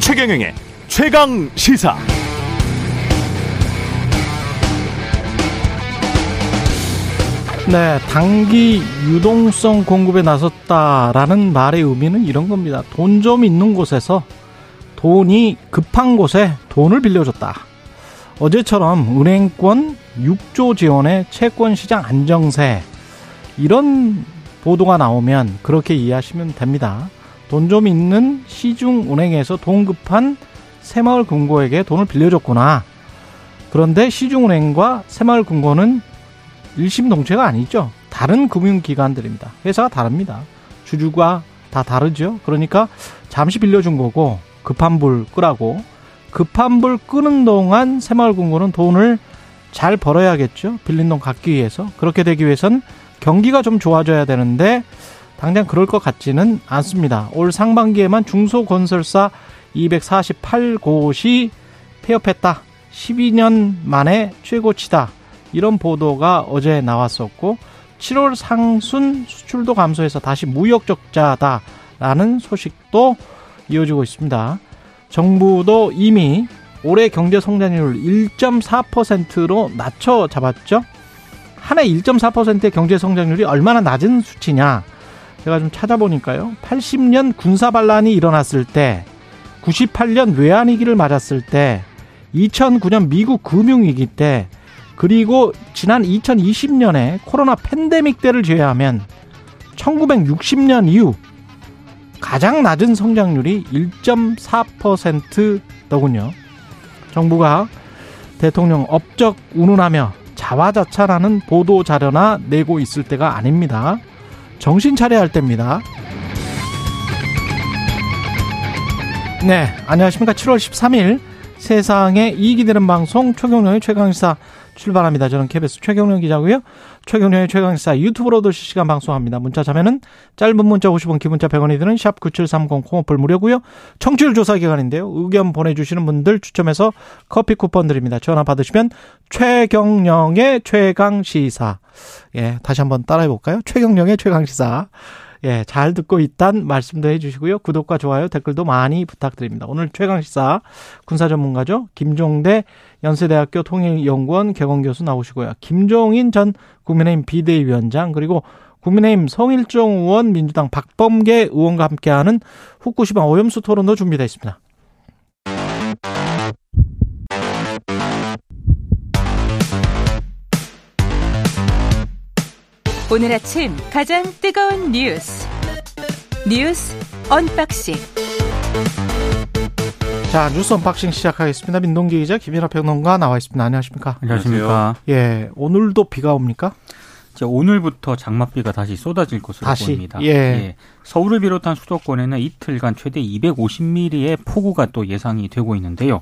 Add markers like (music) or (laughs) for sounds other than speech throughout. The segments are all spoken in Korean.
최경영의 최강 시사. 네, 단기 유동성 공급에 나섰다라는 말의 의미는 이런 겁니다. 돈 좀 있는 곳에서 돈이 급한 곳에 돈을 빌려줬다. 어제처럼 은행권 6조 지원의 채권 시장 안정세 이런 보도가 나오면 그렇게 이해하시면 됩니다. 돈 좀 있는 시중 은행에서 돈 급한 새마을 금고에게 돈을 빌려줬구나. 그런데 시중은행과 새마을 금고는 일심동체가 아니죠. 다른 금융기관들입니다. 회사가 다릅니다. 주주가 다 다르죠. 그러니까 잠시 빌려준 거고 급한 불 끄라고 급한 불 끄는 동안 새마을금고는 돈을 잘 벌어야겠죠. 빌린 돈 갚기 위해서. 그렇게 되기 위해선 경기가 좀 좋아져야 되는데 당장 그럴 것 같지는 않습니다. 올 상반기에만 중소건설사 248곳이 폐업했다. 12년 만에 최고치다. 이런 보도가 어제 나왔었고 7월 상순 수출도 감소해서 다시 무역 적자다라는 소식도 이어지고 있습니다. 정부도 이미 올해 경제 성장률 1.4%로 낮춰 잡았죠. 한 해 1.4%의 경제 성장률이 얼마나 낮은 수치냐? 제가 좀 찾아보니까요. 80년 군사 반란이 일어났을 때, 98년 외환 위기를 맞았을 때, 2009년 미국 금융 위기 때, 그리고 지난 2020년에 코로나 팬데믹 때를 제외하면 1960년 이후 가장 낮은 성장률이 1.4%더군요. 정부가 대통령 업적 운운하며 자화자찬하는 보도 자료나 내고 있을 때가 아닙니다. 정신 차려야 할 때입니다. 네, 안녕하십니까. 7월 13일 세상에 이익이 되는 방송 최경령의 최강시사 출발합니다. 저는 KBS 최경령 기자고요. 최경령의 최강시사 유튜브로도 실시간 방송합니다. 문자 자면은 짧은 문자 50원, 기본자 100원이 드는 샵 9730 콩어플 무료고요. 청취율 조사 기간인데요. 의견 보내주시는 분들 추첨해서 커피 쿠폰 드립니다. 전화 받으시면 최경령의 최강시사 예, 다시 한번 따라해 볼까요? 최경령의 최강시사 예, 잘 듣고 있단 말씀도 해주시고요. 구독과 좋아요, 댓글도 많이 부탁드립니다. 오늘 최강시사 군사 전문가죠. 김종대 연세대학교 통일연구원 개건교수 나오시고요. 김종인 전 국민의힘 비대위원장 그리고 국민의힘 성일종 의원 민주당 박범계 의원과 함께하는 후쿠시마 오염수 토론도 준비되어 있습니다. 오늘 아침 가장 뜨거운 뉴스 뉴스 unboxing 자 뉴스 unboxing 시작하겠습니다. 민동기 기자 김민하 평론가 나와 있습니다. 안녕하십니까? 안녕하십니까? 예 오늘도 비가 옵니까? 오늘부터 장맛비가 다시 쏟아질 것으로 다시? 보입니다. 예. 예. 서울을 비롯한 수도권에는 이틀간 최대 250mm의 폭우가 또 예상이 되고 있는데요.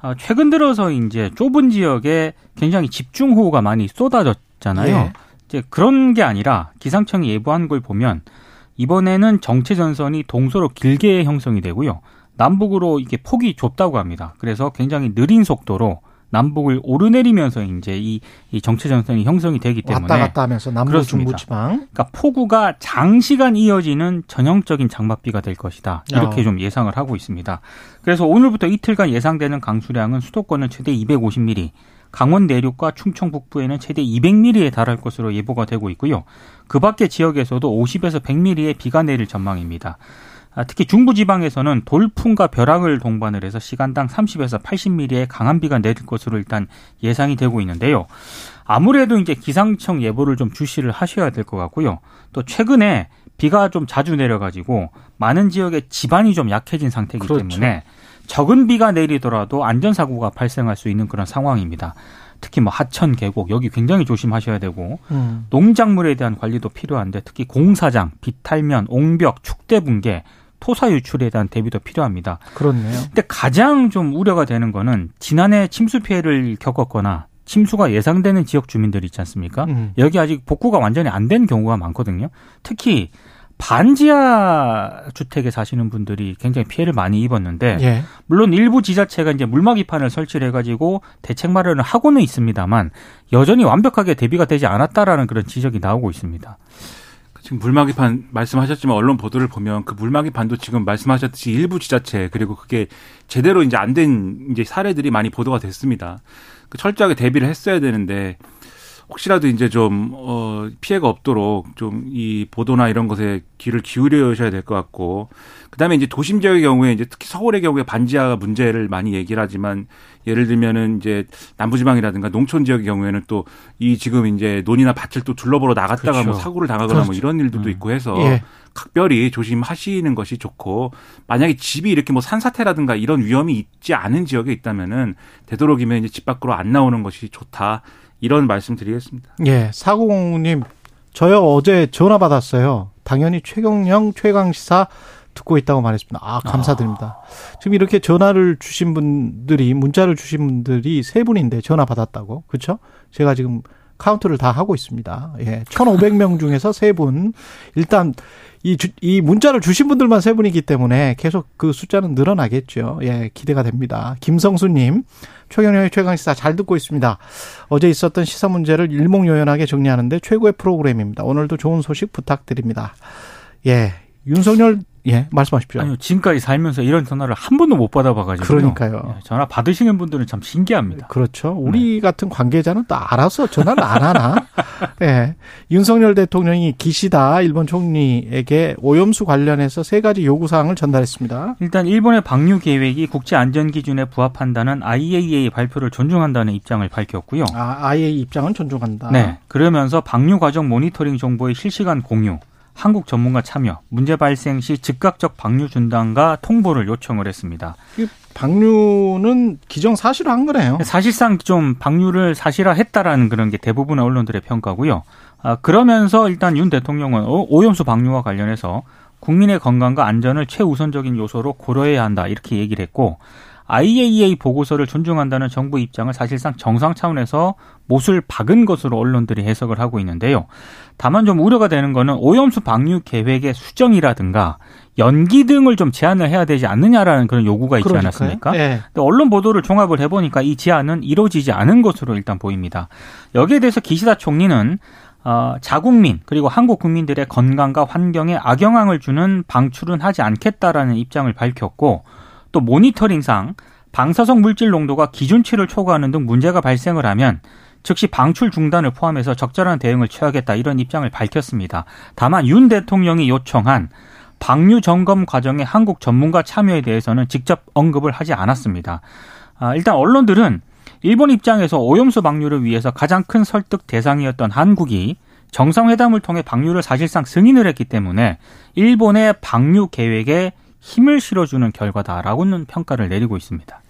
어, 최근 들어서 이제 좁은 지역에 굉장히 집중호우가 많이 쏟아졌잖아요. 예. 이제 그런 게 아니라 기상청이 예보한 걸 보면 이번에는 정체 전선이 동서로 길게 형성이 되고요. 남북으로 이게 폭이 좁다고 합니다. 그래서 굉장히 느린 속도로 남북을 오르내리면서 이제 이, 이 정체 전선이 형성이 되기 때문에 왔다 갔다 하면서 남부 그렇습니다. 중부 지방 그러니까 폭우가 장시간 이어지는 전형적인 장맛비가 될 것이다. 이렇게 어. 좀 예상을 하고 있습니다. 그래서 오늘부터 이틀간 예상되는 강수량은 수도권은 최대 250mm, 강원 내륙과 충청 북부에는 최대 200mm에 달할 것으로 예보가 되고 있고요. 그 밖의 지역에서도 50에서 100mm의 비가 내릴 전망입니다. 아, 특히 중부지방에서는 돌풍과 벼락을 동반을 해서 시간당 30에서 80mm의 강한 비가 내릴 것으로 일단 예상이 되고 있는데요. 아무래도 이제 기상청 예보를 좀 주시를 하셔야 될 것 같고요. 또 최근에 비가 좀 자주 내려가지고 많은 지역에 지반이 좀 약해진 상태이기 그렇죠. 때문에 적은 비가 내리더라도 안전사고가 발생할 수 있는 그런 상황입니다. 특히 뭐 하천 계곡 여기 굉장히 조심하셔야 되고 음. 농작물에 대한 관리도 필요한데 특히 공사장, 비탈면, 옹벽, 축대 붕괴, 토사 유출에 대한 대비도 필요합니다. 그렇네요. 근데 가장 좀 우려가 되는 거는 지난해 침수 피해를 겪었거나 침수가 예상되는 지역 주민들 있지 않습니까? 음. 여기 아직 복구가 완전히 안 된 경우가 많거든요. 특히 반지하 주택에 사시는 분들이 굉장히 피해를 많이 입었는데 예. 물론 일부 지자체가 이제 물막이판을 설치를 해가지고 대책 마련을 하고는 있습니다만 여전히 완벽하게 대비가 되지 않았다라는 그런 지적이 나오고 있습니다. 지금 물막이판 말씀하셨지만 언론 보도를 보면 그 물막이판도 지금 말씀하셨듯이 일부 지자체 그리고 그게 제대로 이제 안 된 이제 사례들이 많이 보도가 됐습니다. 그 철저하게 대비를 했어야 되는데 혹시라도 이제 좀, 어, 피해가 없도록 좀 이 보도나 이런 것에 귀를 기울여셔야 될 것 같고, 그 다음에 이제 도심 지역의 경우에 이제 특히 서울의 경우에 반지하 문제를 많이 얘기를 하지만 예를 들면은 이제 남부지방이라든가 농촌 지역의 경우에는 또 이 지금 이제 논이나 밭을 또 둘러보러 나갔다가 그렇죠. 뭐 사고를 당하거나 뭐 그렇죠. 이런 일들도 음. 있고 해서 예. 각별히 조심하시는 것이 좋고 만약에 집이 이렇게 뭐 산사태라든가 이런 위험이 있지 않은 지역에 있다면은 되도록이면 이제 집 밖으로 안 나오는 것이 좋다. 이런 말씀 드리겠습니다. 예, 사고공님, 저요 어제 전화 받았어요. 당연히 최경영 최강 시사 듣고 있다고 말했습니다. 아, 감사드립니다. 지금 이렇게 전화를 주신 분들이, 문자를 주신 분들이 세 분인데 전화 받았다고. 그렇죠? 제가 지금 카운트를 다 하고 있습니다. 예. 1,500명 (laughs) 중에서 세 분. 일단 이, 주, 이 문자를 주신 분들만 세 분이기 때문에 계속 그 숫자는 늘어나겠죠. 예, 기대가 됩니다. 김성수님, 최경영의 최강시사 잘 듣고 있습니다. 어제 있었던 시사 문제를 일목요연하게 정리하는데 최고의 프로그램입니다. 오늘도 좋은 소식 부탁드립니다. 예, 윤석열, 예, 말씀하십시오. 아니요, 지금까지 살면서 이런 전화를 한 번도 못 받아봐가지고. 그러니까요. 전화 받으시는 분들은 참 신기합니다. 그렇죠. 우리 같은 관계자는 또 알아서 전화를 안 하나? (laughs) 예. 윤석열 대통령이 기시다 일본 총리에게 오염수 관련해서 세 가지 요구사항을 전달했습니다. 일단 일본의 방류 계획이 국제 안전 기준에 부합한다는 IAEA 발표를 존중한다는 입장을 밝혔고요. 아, 아예 입장은 존중한다. 네. 그러면서 방류 과정 모니터링 정보의 실시간 공유, 한국 전문가 참여, 문제 발생 시 즉각적 방류 중단과 통보를 요청을 했습니다. 이 방류는 기정 사실화한 거네요. 사실상 좀 방류를 사실화했다라는 그런 게 대부분의 언론들의 평가고요. 아, 그러면서 일단 윤 대통령은 오- 오염수 방류와 관련해서 국민의 건강과 안전을 최우선적인 요소로 고려해야 한다 이렇게 얘기를 했고 IAEA 보고서를 존중한다는 정부 입장을 사실상 정상 차원에서 못을 박은 것으로 언론들이 해석을 하고 있는데요. 다만 좀 우려가 되는 거는 오염수 방류 계획의 수정이라든가 연기 등을 좀 제한을 해야 되지 않느냐라는 그런 요구가 있지 그러니까요. 않았습니까? 예. 근데 언론 보도를 종합을 해보니까 이 제안은 이루어지지 않은 것으로 일단 보입니다. 여기에 대해서 기시다 총리는 어, 자국민 그리고 한국 국민들의 건강과 환경에 악영향을 주는 방출은 하지 않겠다라는 입장을 밝혔고 또 모니터링상 방사성 물질 농도가 기준치를 초과하는 등 문제가 발생을 하면 즉시 방출 중단을 포함해서 적절한 대응을 취하겠다 이런 입장을 밝혔습니다. 다만 윤 대통령이 요청한 방류 점검 과정에 한국 전문가 참여에 대해서는 직접 언급을 하지 않았습니다. 아, 일단 언론들은 일본 입장에서 오염수 방류를 위해서 가장 큰 설득 대상이었던 한국이 정상회담을 통해 방류를 사실상 승인을 했기 때문에 일본의 방류 계획에 힘을 실어주는 결과다라고는 평가를 내리고 있습니다.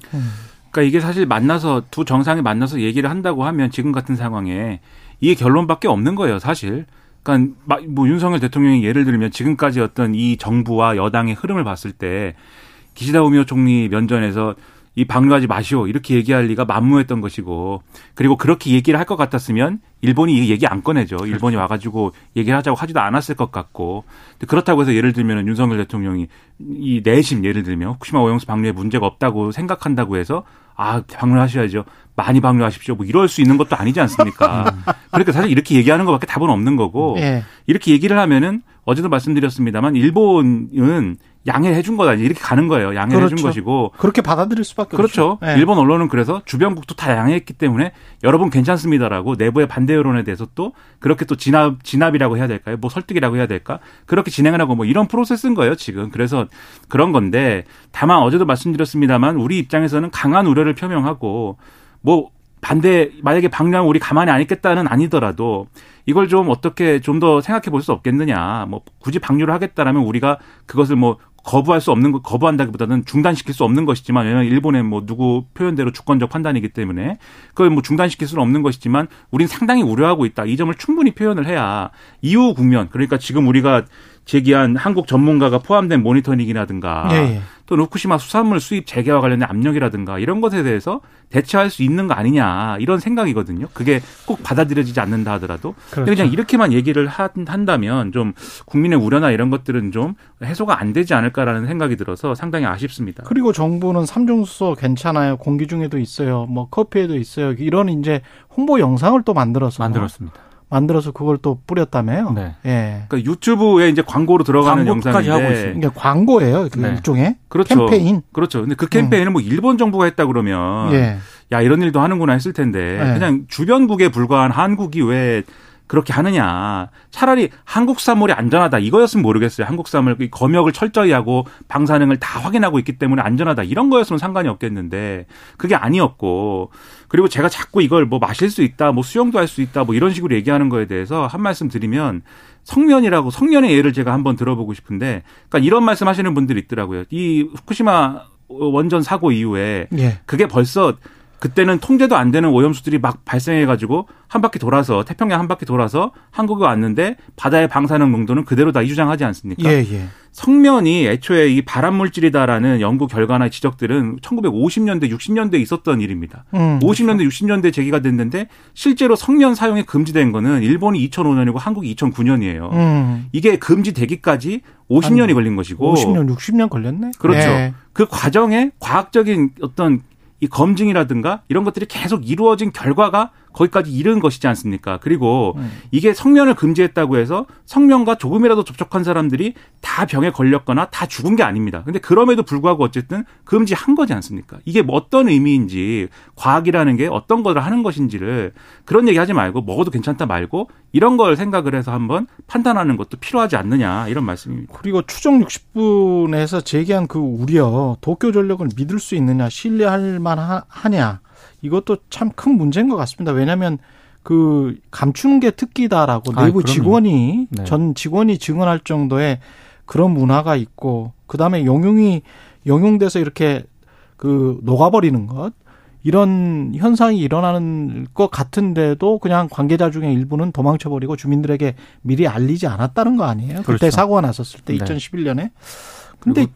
그러니까 이게 사실 만나서 두 정상이 만나서 얘기를 한다고 하면 지금 같은 상황에 이게 결론밖에 없는 거예요, 사실. 그러니까 막뭐 윤석열 대통령이 예를 들면 지금까지 어떤 이 정부와 여당의 흐름을 봤을 때 기시다 우미오 총리 면전에서 이 방류하지 마시오 이렇게 얘기할 리가 만무했던 것이고 그리고 그렇게 얘기를 할 것 같았으면 일본이 이 얘기 안 꺼내죠. 일본이 와가지고 얘기를 하자고 하지도 않았을 것 같고 그렇다고 해서 예를 들면 윤석열 대통령이 이 내심 예를 들면 후쿠시마 오염수 방류에 문제가 없다고 생각한다고 해서 아 방류하셔야죠. 많이 방류하십시오. 뭐 이럴 수 있는 것도 아니지 않습니까? (laughs) 그러니까 사실 이렇게 얘기하는 것밖에 답은 없는 거고 예. 이렇게 얘기를 하면은 어제도 말씀드렸습니다만 일본은 양해해 준 거다 이렇게 가는 거예요. 양해해 준 그렇죠. 것이고 그렇게 받아들일 수밖에 그렇죠. 예. 일본 언론은 그래서 주변국도 다 양해했기 때문에 여러분 괜찮습니다라고 내부의 반대 여론에 대해서 또 그렇게 또 진압 진압이라고 해야 될까요? 뭐 설득이라고 해야 될까? 그렇게 진행을 하고 뭐 이런 프로세스인 거예요 지금. 그래서 그런 건데 다만 어제도 말씀드렸습니다만 우리 입장에서는 강한 우려를 표명하고 뭐 반대 만약에 방류하면 우리 가만히 안 있겠다는 아니더라도 이걸 좀 어떻게 좀 더 생각해 볼 수 없겠느냐. 뭐 굳이 방류를 하겠다라면 우리가 그것을 뭐 거부할 수 없는 거 거부한다기보다는 중단시킬 수 없는 것이지만 왜냐하면 일본의 뭐 누구 표현대로 주권적 판단이기 때문에 그걸 뭐 중단시킬 수는 없는 것이지만 우리는 상당히 우려하고 있다. 이 점을 충분히 표현을 해야 이후 국면 그러니까 지금 우리가 제기한 한국 전문가가 포함된 모니터링이라든가 예, 예. 또는 후쿠시마 수산물 수입 재개와 관련된 압력이라든가 이런 것에 대해서 대처할 수 있는 거 아니냐 이런 생각이거든요. 그게 꼭 받아들여지지 않는다 하더라도 그렇죠. 그냥 이렇게만 얘기를 한, 한다면 좀 국민의 우려나 이런 것들은 좀 해소가 안 되지 않을까라는 생각이 들어서 상당히 아쉽습니다. 그리고 정부는 삼중수소 괜찮아요. 공기 중에도 있어요. 뭐 커피에도 있어요. 이런 이제 홍보 영상을 또 만들어서 만들었습니다. 만들어서 그걸 또 뿌렸다며요. 네. 예. 그러니까 유튜브에 이제 광고로 들어가는 영상인데 하고 있어요. 이게 광고예요. 그 네. 일종의 그렇죠. 캠페인. 그렇죠. 근데 그 캠페인을 뭐 일본 정부가 했다 그러면 예. 야 이런 일도 하는구나 했을 텐데 네. 그냥 주변국에 불과한 한국이 왜 그렇게 하느냐. 차라리 한국 수산물이 안전하다. 이거였으면 모르겠어요. 한국 이 검역을 철저히 하고 방사능을 다 확인하고 있기 때문에 안전하다. 이런 거였으면 상관이 없겠는데 그게 아니었고 그리고 제가 자꾸 이걸 뭐 마실 수 있다, 뭐 수영도 할 수 있다, 뭐 이런 식으로 얘기하는 거에 대해서 한 말씀 드리면 성면이라고 성년의 예를 제가 한번 들어보고 싶은데 그러니까 이런 말씀 하시는 분들이 있더라고요. 이 후쿠시마 원전 사고 이후에 예. 그게 벌써 그때는 통제도 안 되는 오염수들이 막 발생해가지고 한 바퀴 돌아서 태평양 한 바퀴 돌아서 한국에 왔는데 바다의 방사능 농도는 그대로다 이 주장하지 않습니까? 예, 예. 성면이 애초에 이 발암 물질이다라는 연구 결과나 지적들은 1950년대, 60년대 에 있었던 일입니다. 음. 50년대, 60년대 제기가 됐는데 실제로 성면 사용이 금지된 거는 일본이 2005년이고 한국이 2009년이에요. 음. 이게 금지되기까지 50년이 걸린 것이고 50년, 60년 걸렸네. 그렇죠. 예. 그 과정에 과학적인 어떤 이 검증이라든가 이런 것들이 계속 이루어진 결과가 거기까지 이른 것이지 않습니까? 그리고 음. 이게 성면을 금지했다고 해서 성면과 조금이라도 접촉한 사람들이 다 병에 걸렸거나 다 죽은 게 아닙니다. 근데 그럼에도 불구하고 어쨌든 금지한 거지 않습니까? 이게 뭐 어떤 의미인지 과학이라는 게 어떤 것을 하는 것인지를 그런 얘기 하지 말고 먹어도 괜찮다 말고 이런 걸 생각을 해서 한번 판단하는 것도 필요하지 않느냐 이런 말씀입니다. 그리고 추정 60분에서 제기한 그 우려, 도쿄 전력을 믿을 수 있느냐, 신뢰할 만하냐, 이것도 참 큰 문제인 것 같습니다. 왜냐하면 그 감추는 게 특기다라고 아, 내부 그럼요. 직원이 네. 전 직원이 증언할 정도의 그런 문화가 있고 그 다음에 용용이 용용돼서 이렇게 그 녹아버리는 것 이런 현상이 일어나는 것 같은데도 그냥 관계자 중에 일부는 도망쳐버리고 주민들에게 미리 알리지 않았다는 거 아니에요? 그때 그렇죠. 사고가 났었을 때 네. 2011년에. 근데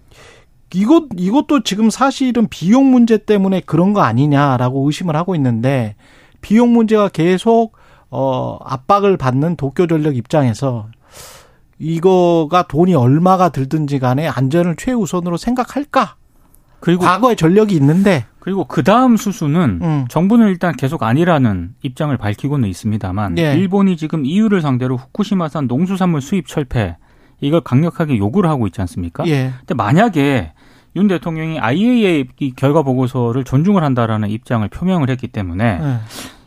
이것 이것도 지금 사실은 비용 문제 때문에 그런 거 아니냐라고 의심을 하고 있는데 비용 문제가 계속 어 압박을 받는 도쿄전력 입장에서 이거가 돈이 얼마가 들든지 간에 안전을 최우선으로 생각할까? 그리고 과거에 전력이 있는데 그리고 그 다음 수수는 음. 정부는 일단 계속 아니라는 입장을 밝히고는 있습니다만 예. 일본이 지금 EU를 상대로 후쿠시마산 농수산물 수입 철폐 이걸 강력하게 요구를 하고 있지 않습니까? 예. 근데 만약에 윤 대통령이 IAEA 이 결과 보고서를 존중을 한다라는 입장을 표명을 했기 때문에 예.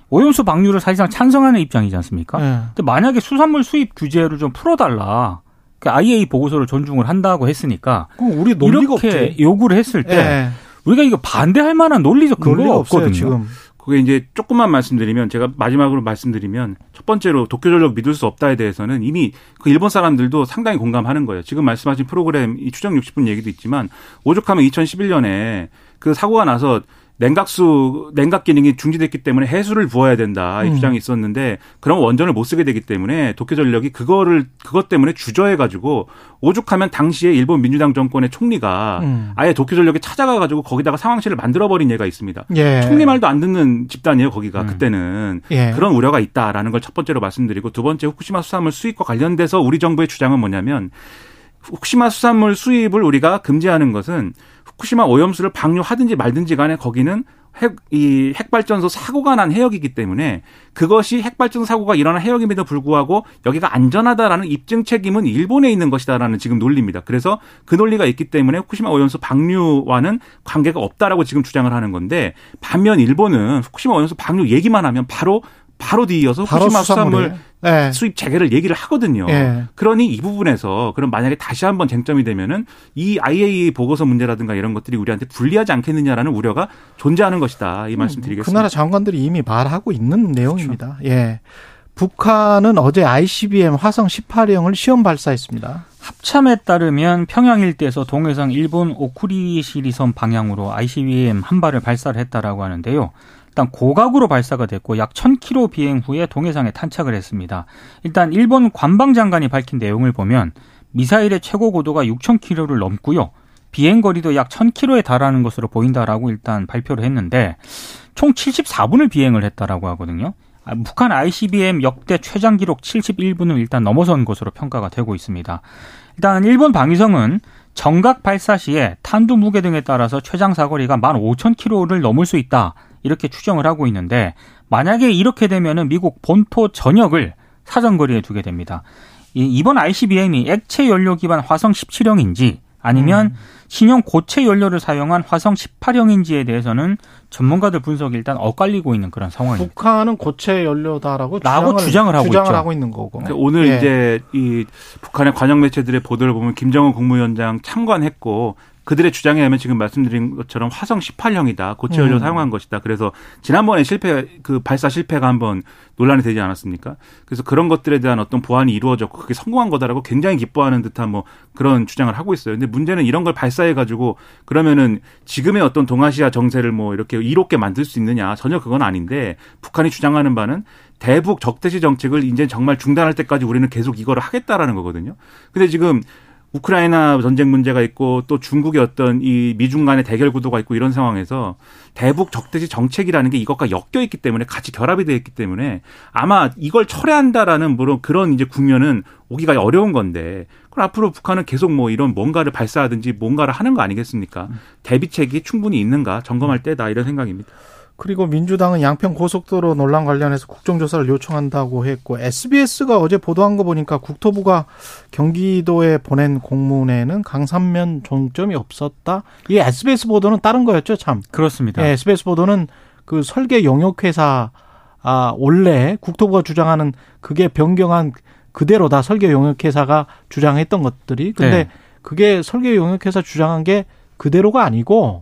오염수 방류를 사실상 찬성하는 입장이지 않습니까? 예. 근데 만약에 수산물 수입 규제를 좀 풀어달라. 그 IAEA 보고서를 존중을 한다고 했으니까 우리 논리가 이렇게 없지. 요구를 했을 때 예. 우리가 이거 반대할 만한 논리적 근거가 없거든요. 지금. 그게 이제 조금만 말씀드리면 제가 마지막으로 말씀드리면 첫 번째로 도쿄 전력 믿을 수 없다에 대해서는 이미 그 일본 사람들도 상당히 공감하는 거예요. 지금 말씀하신 프로그램 이 추정 60분 얘기도 있지만 오죽하면 2011년에 그 사고가 나서 냉각수 냉각 기능이 중지됐기 때문에 해수를 부어야 된다 이 음. 주장이 있었는데 그럼 원전을 못 쓰게 되기 때문에 도쿄전력이 그거를 그것 때문에 주저해 가지고 오죽하면 당시에 일본 민주당 정권의 총리가 음. 아예 도쿄전력에 찾아가 가지고 거기다가 상황실을 만들어 버린 예가 있습니다. 예. 총리 말도 안 듣는 집단이에요, 거기가. 음. 그때는. 예. 그런 우려가 있다라는 걸 첫 번째로 말씀드리고 두 번째 후쿠시마 수산물 수입과 관련돼서 우리 정부의 주장은 뭐냐면 후쿠시마 수산물 수입을 우리가 금지하는 것은 후쿠시마 오염수를 방류하든지 말든지 간에 거기는 핵, 이 핵발전소 사고가 난 해역이기 때문에 그것이 핵발전소 사고가 일어난 해역임에도 불구하고 여기가 안전하다라는 입증 책임은 일본에 있는 것이다라는 지금 논리입니다. 그래서 그 논리가 있기 때문에 후쿠시마 오염수 방류와는 관계가 없다라고 지금 주장을 하는 건데 반면 일본은 후쿠시마 오염수 방류 얘기만 하면 바로 바로 뒤이어서 바로 후쿠시마 수산물. 예. 수입 재개를 얘기를 하거든요. 예. 그러니 이 부분에서 그럼 만약에 다시 한번 쟁점이 되면은 이 IAEA 보고서 문제라든가 이런 것들이 우리한테 불리하지 않겠느냐라는 우려가 존재하는 것이다. 이 말씀 그 드리겠습니다. 나라 장관들이 이미 말하고 있는 내용입니다. 예. 북한은 어제 ICBM 화성 18형을 시험 발사했습니다. 합참에 따르면 평양 일대에서 동해상 일본 오쿠리시리섬 방향으로 ICBM 한 발을 발사를 했다라고 하는데요. 일단 고각으로 발사가 됐고 약 1000km 비행 후에 동해상에 탄착을 했습니다. 일단 일본 관방장관이 밝힌 내용을 보면 미사일의 최고 고도가 6,000km를 넘고요. 비행 거리도 약 1,000km에 달하는 것으로 보인다라고 일단 발표를 했는데 총 74분을 비행을 했다라고 하거든요. 아, 북한 ICBM 역대 최장 기록 71분을 일단 넘어선 것으로 평가가 되고 있습니다. 일단 일본 방위성은 정각 발사 시에 탄두 무게 등에 따라서 최장 사거리가 15,000km를 넘을 수 있다. 이렇게 추정을 하고 있는데 만약에 이렇게 되면은 미국 본토 전역을 사정거리에 두게 됩니다. 이번 ICBM이 액체 연료 기반 화성 17형인지 아니면 음. 신형 고체 연료를 사용한 화성 18형인지에 대해서는 전문가들 분석이 일단 엇갈리고 있는 그런 상황입니다. 북한은 고체 연료다라고 주장을, 주장을, 하고, 주장을 하고 있는 거고. 그러니까 오늘 예. 이제 이 북한의 관영 매체들의 보도를 보면 김정은 국무위원장 참관했고 그들의 주장에 의하면 지금 말씀드린 것처럼 화성 18형이다. 고체 연료 음. 사용한 것이다. 그래서 지난번에 실패 그 발사 실패가 한번 논란이 되지 않았습니까? 그래서 그런 것들에 대한 어떤 보완이 이루어졌고 그게 성공한 거다라고 굉장히 기뻐하는 듯한 뭐 그런 주장을 하고 있어요. 근데 문제는 이런 걸 발사해 가지고 그러면은 지금의 어떤 동아시아 정세를 뭐 이렇게 이롭게 만들 수 있느냐 전혀 그건 아닌데 북한이 주장하는 바는 대북 적대시 정책을 이제 정말 중단할 때까지 우리는 계속 이거를 하겠다라는 거거든요. 근데 지금 우크라이나 전쟁 문제가 있고 또 중국의 어떤 이 미중 간의 대결 구도가 있고 이런 상황에서 대북 적대시 정책이라는 게 이것과 엮여 있기 때문에 같이 결합이 되어 있기 때문에 아마 이걸 철회한다라는 물론 그런 이제 국면은 오기가 어려운 건데 그럼 앞으로 북한은 계속 뭐 이런 뭔가를 발사하든지 뭔가를 하는 거 아니겠습니까? 대비책이 충분히 있는가 점검할 때다 이런 생각입니다. 그리고 민주당은 양평 고속도로 논란 관련해서 국정조사를 요청한다고 했고 SBS가 어제 보도한 거 보니까 국토부가 경기도에 보낸 공문에는 강산면 종점이 없었다. 이 SBS 보도는 다른 거였죠, 참. 그렇습니다. 예, SBS 보도는 그 설계 용역 회사 아 원래 국토부가 주장하는 그게 변경한 그대로다 설계 용역 회사가 주장했던 것들이 근데 네. 그게 설계 용역 회사 주장한 게 그대로가 아니고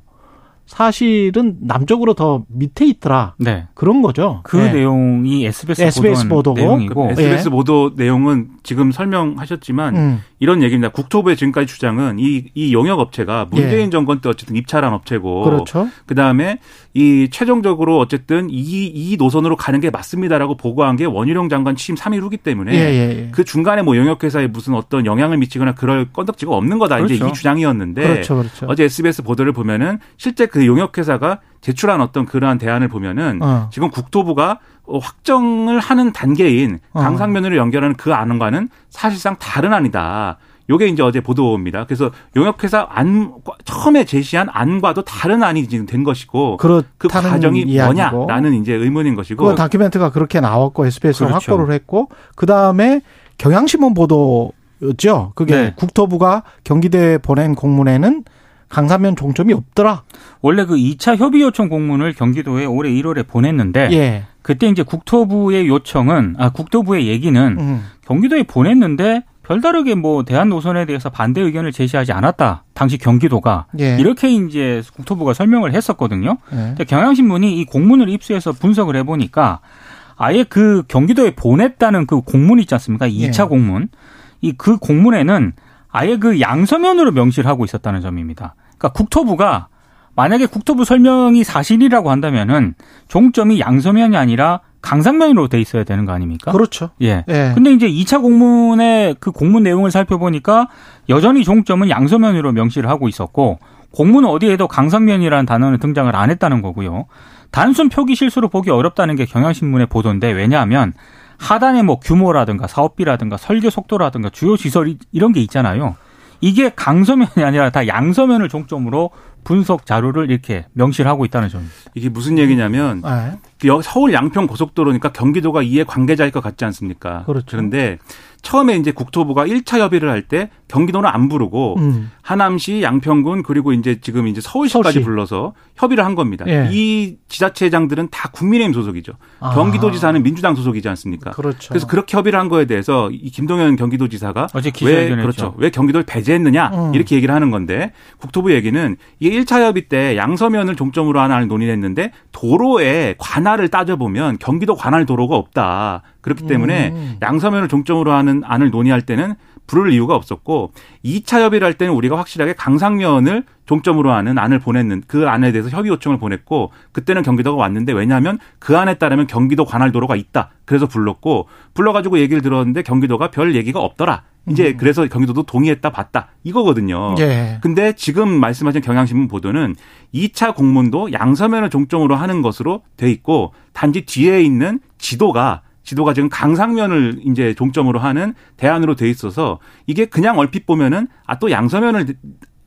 사실은 남쪽으로 더 밑에 있더라. 네. 그런 거죠. 그 네. 내용이 SBS, SBS 보도 내용이고 그 SBS 예. 보도 내용은 지금 설명하셨지만 음. 이런 얘기입니다. 국토부의 지금까지 주장은 이, 이 용역 업체가 문재인 예. 정권 때 어쨌든 입찰한 업체고 그렇죠. 그다음에 이 최종적으로 어쨌든 이, 이 노선으로 가는 게 맞습니다라고 보고한 게 원희룡 장관 취임 3일 후기 때문에 예, 예, 예. 그 중간에 뭐 용역 회사에 무슨 어떤 영향을 미치거나 그럴 건덕지가 없는 거다. 그렇죠. 이제 이 주장이었는데 그렇죠, 그렇죠. 어제 SBS 보도를 보면은 실제 그 용역회사가 제출한 어떤 그러한 대안을 보면은 어. 지금 국토부가 확정을 하는 단계인 어. 강상면으로 연결하는 그 안과는 사실상 다른 안이다. 요게 이제 어제 보도입니다. 그래서 용역회사 안 처음에 제시한 안과도 다른 안이 지금 된 것이고 그 과정이 이야기고. 뭐냐라는 이제 의문인 것이고 그 다큐멘트가 그렇게 나왔고 SBS가 그렇죠. 확보를 했고 그 다음에 경향신문 보도였죠. 그게 네. 국토부가 경기대에 보낸 공문에는 강사면 종점이 없더라. 원래 그 2차 협의 요청 공문을 경기도에 올해 1월에 보냈는데 예. 그때 이제 국토부의 요청은 아 국토부의 얘기는 음. 경기도에 보냈는데 별다르게 뭐 대한 노선에 대해서 반대 의견을 제시하지 않았다. 당시 경기도가 예. 이렇게 이제 국토부가 설명을 했었거든요. 예. 경향신문이 이 공문을 입수해서 분석을 해 보니까 아예 그 경기도에 보냈다는 그 공문 있지 않습니까? 2차 예. 공문. 이 그 공문에는 아예 그 양서면으로 명시를 하고 있었다는 점입니다. 그러니까 국토부가 만약에 국토부 설명이 사실이라고 한다면은 종점이 양서면이 아니라 강상면으로 돼 있어야 되는 거 아닙니까? 그렇죠. 예. 예. 근데 이제 2차 공문의 그 공문 내용을 살펴보니까 여전히 종점은 양서면으로 명시를 하고 있었고 공문 어디에도 강상면이라는 단어는 등장을 안 했다는 거고요. 단순 표기 실수로 보기 어렵다는 게 경향신문의 보도인데 왜냐하면 하단에 뭐 규모라든가 사업비라든가 설계 속도라든가 주요 시설 이런 게 있잖아요. 이게 강서면이 아니라 다 양서면을 종점으로 분석 자료를 이렇게 명시를 하고 있다는 점입니다. 이게 무슨 얘기냐면 네. 서울 양평 고속도로니까 경기도가 이해 관계자일 것 같지 않습니까? 그렇죠. 그런데 처음에 이제 국토부가 1차 협의를 할 때 경기도는 안 부르고 음. 하남시, 양평군 그리고 이제 지금 이제 서울시까지 서울시. 불러서 협의를 한 겁니다. 예. 이 지자체장들은 다 국민의힘 소속이죠. 아. 경기도지사는 민주당 소속이지 않습니까? 그렇죠. 그래서 그렇게 협의를 한 거에 대해서 이 김동연 경기도지사가 왜 그렇죠. 왜 경기도를 배제했느냐 음. 이렇게 얘기를 하는 건데 국토부 얘기는 이게 1차 협의 때 양서면을 종점으로 하나를 논의했는데 도로에 관할을 따져보면 경기도 관할 도로가 없다. 그렇기 때문에 음. 양서면을 종점으로 하는 안을 논의할 때는 부를 이유가 없었고 2차 협의를 할 때는 우리가 확실하게 강상면을 종점으로 하는 안을 보냈는 그 안에 대해서 협의 요청을 보냈고 그때는 경기도가 왔는데 왜냐하면 그 안에 따르면 경기도 관할 도로가 있다. 그래서 불렀고 불러가지고 얘기를 들었는데 경기도가 별 얘기가 없더라. 이제 그래서 경기도도 동의했다 봤다 이거거든요. 예. 근데 지금 말씀하신 경향신문 보도는 2차 공문도 양서면을 종점으로 하는 것으로 돼 있고 단지 뒤에 있는 지도가 지도가 지금 강상면을 이제 종점으로 하는 대안으로 돼 있어서 이게 그냥 얼핏 보면은 아 또 양서면을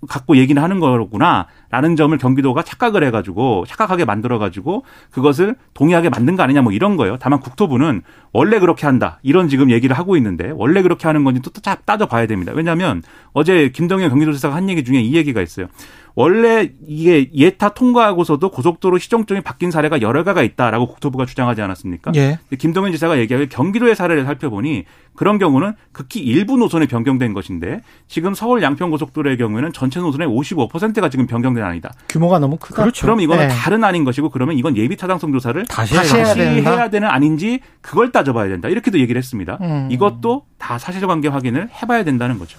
갖고 얘기는 하는 거구나라는 점을 경기도가 착각을 해가지고 착각하게 만들어가지고 그것을 동의하게 만든 거 아니냐 뭐 이런 거예요. 다만 국토부는 원래 그렇게 한다 이런 지금 얘기를 하고 있는데 원래 그렇게 하는 건지 또 따져봐야 됩니다. 왜냐하면 어제 김동현 경기도지사가 한 얘기 중에 이 얘기가 있어요. 원래 이게 예타 통과하고서도 고속도로 시정점이 바뀐 사례가 여러 가가 있다라고 국토부가 주장하지 않았습니까? 예. 김동현 지사가 얘기하길 경기도의 사례를 살펴보니 그런 경우는 극히 일부 노선이 변경된 것인데 지금 서울 양평 고속도로의 경우에는 전체 노선의 55%가 지금 변경된 안이다. 규모가 너무 크다. 그렇죠. 그럼 이거는 네. 다른 안인 것이고 그러면 이건 예비 타당성 조사를 다시 다시 해야 다시? 해야 되는 아닌지 그걸 따져봐야 된다. 이렇게도 얘기를 했습니다. 음. 이것도 다 사실관계 확인을 해봐야 된다는 거죠.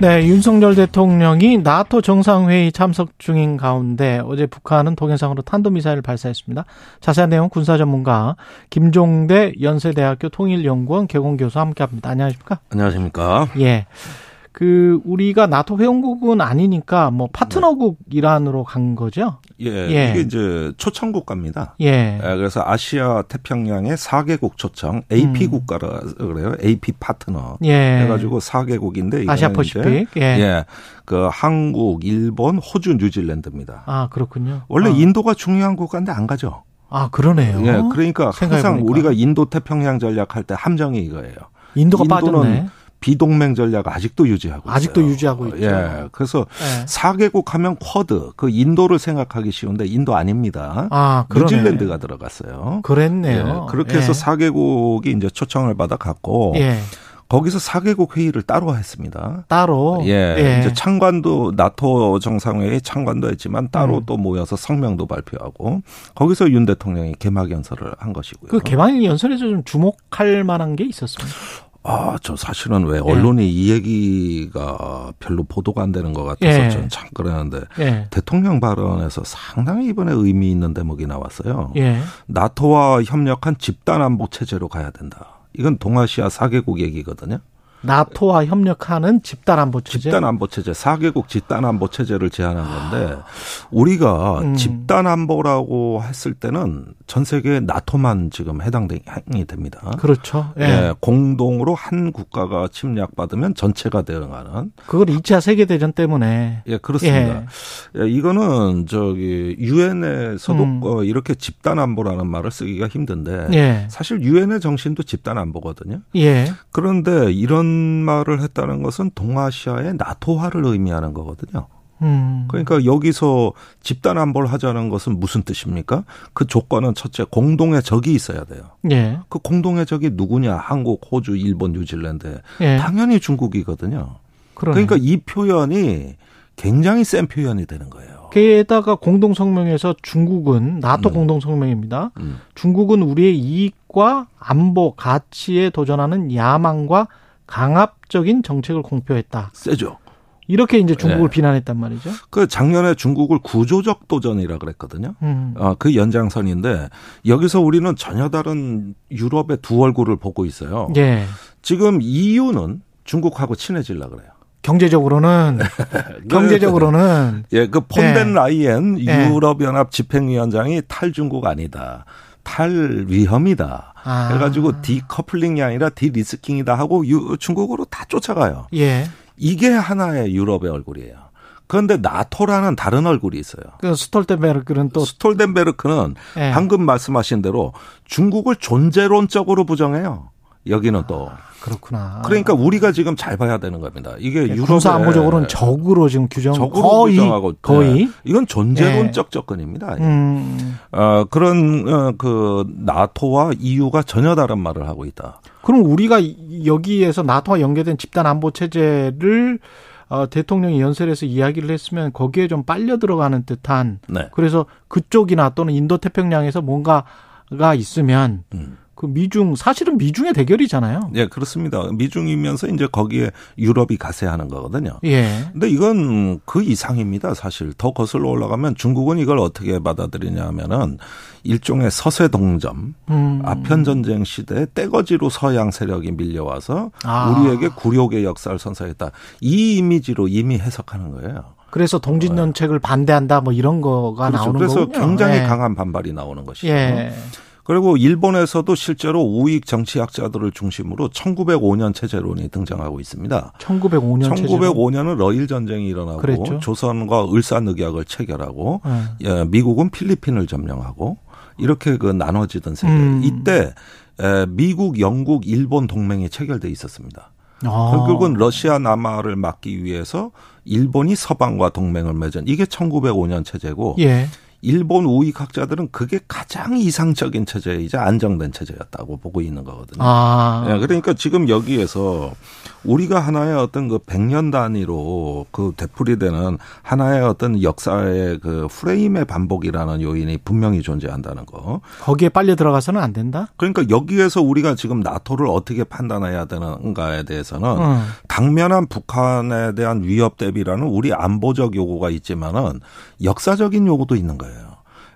네, 윤석열 대통령이 나토 정상회의 참석 중인 가운데 어제 북한은 동해상으로 탄도미사일을 발사했습니다. 자세한 내용 군사 전문가 김종대 연세대학교 통일연구원 개공교수 함께합니다. 안녕하십니까? 안녕하십니까. 예. 그 우리가 나토 회원국은 아니니까 뭐 파트너국 이란으로 간 거죠? 예, 예. 이게 이제 초청국가입니다. 예. 예, 그래서 아시아 태평양의 4개국 초청, AP 음. 국가라 그래요. AP 파트너. 예. 해가지고 4개국인데 이거는 아시아 퍼시픽. 예. 예. 그 한국, 일본, 호주, 뉴질랜드입니다. 아, 그렇군요. 원래 아. 인도가 중요한 국가인데 안 가죠. 아, 그러네요. 예, 그러니까 항상 생각해보니까. 우리가 인도 태평양 전략할 때 함정이 이거예요. 인도가 빠졌네. 비동맹 전략 아직도 유지하고 아직도 있어요. 유지하고 있죠. 예. 그래서 예. 4개국 하면 쿼드, 그 인도를 생각하기 쉬운데 인도 아닙니다. 아, 그러네. 뉴질랜드가 들어갔어요. 그랬네요. 예, 그렇게 해서 예. 4개국이 이제 초청을 받아 갔고 예. 거기서 4개국 회의를 따로 했습니다. 따로 예, 이제 창관도 나토 정상회의 창관도 했지만 따로 음. 또 모여서 성명도 발표하고 거기서 윤 대통령이 개막 연설을 한 것이고요. 그 개방 연설에서 좀 주목할 만한 게 있었습니다. 아, 저 사실은 예. 왜 언론이 이 얘기가 별로 보도가 안 되는 것 같아서 예. 저는 참 그러는데 예. 대통령 발언에서 상당히 이번에 의미 있는 대목이 나왔어요. 예. 나토와 협력한 집단 안보 체제로 가야 된다. 이건 동아시아 4개국 얘기거든요. 나토와 협력하는 집단 안보 체제. 집단 안보 체제, 4개국 집단 안보 체제를 제안한 건데 우리가 음. 집단 안보라고 했을 때는 전 세계 나토만 지금 해당이 됩니다. 그렇죠. 예. 예, 공동으로 한 국가가 침략받으면 전체가 대응하는. 그걸 2차 세계 대전 때문에 예, 그렇습니다. 예, 이거는 저기 유엔에서도 음. 어, 이렇게 집단 안보라는 말을 쓰기가 힘든데 예. 사실 유엔의 정신도 집단 안보거든요. 예. 그런데 이런 말을 했다는 것은 동아시아의 나토화를 의미하는 거거든요. 음. 그러니까 여기서 집단 안보를 하자는 것은 무슨 뜻입니까? 그 조건은 첫째 공동의 적이 있어야 돼요. 예. 그 공동의 적이 누구냐? 한국, 호주, 일본, 뉴질랜드. 예. 당연히 중국이거든요. 그러네. 그러니까 이 표현이 굉장히 센 표현이 되는 거예요. 게다가 공동 성명에서 중국은 나토 음. 공동 성명입니다. 음. 중국은 우리의 이익과 안보 가치에 도전하는 야망과 강압적인 정책을 공표했다. 세죠. 이렇게 이제 중국을 네. 비난했단 말이죠. 그 작년에 중국을 구조적 도전이라 그랬거든요. 음. 어, 그 연장선인데 여기서 우리는 전혀 다른 유럽의 두 얼굴을 보고 있어요. 예. 지금 EU는 중국하고 친해지려 그래요. 경제적으로는 (laughs) 경제적으로는 예, 그 폰덴 네. 라이엔 네. 유럽연합 집행위원장이 탈중국 아니다. 탈 위험이다. 아. 그래가지고 디커플링이 아니라 디리스킹이다 하고 유, 중국으로 다 쫓아가요. 예. 이게 하나의 유럽의 얼굴이에요. 그런데 나토라는 다른 얼굴이 있어요. 그 스톨텐베르크는 또 스톨덴베르크는 예. 방금 말씀하신 대로 중국을 존재론적으로 부정해요. 여기는 또. 그렇구나. 그러니까 우리가 지금 잘 봐야 되는 겁니다. 이게 예, 군사 안보적으로는 적으로 지금 규정 적으로 거의 부정하고 거의 네. 이건 존재론적 접근입니다. 음. 어, 그런 어, 그 나토와 EU가 전혀 다른 말을 하고 있다. 그럼 우리가 이- 여기에서 나토와 연계된 집단 안보 체제를 어, 대통령이 연설에서 이야기를 했으면 거기에 좀 빨려 들어가는 듯한 네. 그래서 그쪽이나 또는 인도 태평양에서 뭔가가 있으면 음. 그 미중 사실은 미중의 대결이잖아요. 예, 그렇습니다. 미중이면서 이제 거기에 유럽이 가세하는 거거든요. 예. 근데 이건 그 이상입니다. 사실 더 거슬러 올라가면 중국은 이걸 어떻게 받아들이냐 하면은 일종의 서세 동점, 음. 아편 전쟁 시대에 떼거지로 서양 세력이 밀려와서 아. 우리에게 굴욕의 역사를 선사했다. 이 이미지로 이미 해석하는 거예요. 그래서 동진연책을 반대한다 뭐 이런 거가 그렇죠. 나오는 그래서 거군요. 굉장히 예. 강한 반발이 나오는 것이죠. 예. 그리고 일본에서도 실제로 우익 정치학자들을 중심으로 1905년 체제론이 등장하고 있습니다. 1905년 1905년은 러일 전쟁이 일어나고 그랬죠. 조선과 을사늑약을 체결하고 예. 예, 미국은 필리핀을 점령하고 이렇게 그 나눠지던 세계. 음. 이때 에, 미국, 영국, 일본 동맹이 체결돼 있었습니다. 아. 결국은 러시아 남하를 막기 위해서 일본이 서방과 동맹을 맺은 이게 1905년 체제고 예. 일본 우익학자들은 그게 가장 이상적인 체제이자 안정된 체제였다고 보고 있는 거거든요. 아. 예, 그러니까 지금 여기에서 우리가 하나의 어떤 그 100년 단위로 그 되풀이되는 하나의 어떤 역사의 그 프레임의 반복이라는 요인이 분명히 존재한다는 거. 거기에 빨려 들어가서는 안 된다? 그러니까 여기에서 우리가 지금 나토를 어떻게 판단해야 되는가에 대해서는 어. 당면한 북한에 대한 위협 대비라는 우리 안보적 요구가 있지만은 역사적인 요구도 있는 거예요.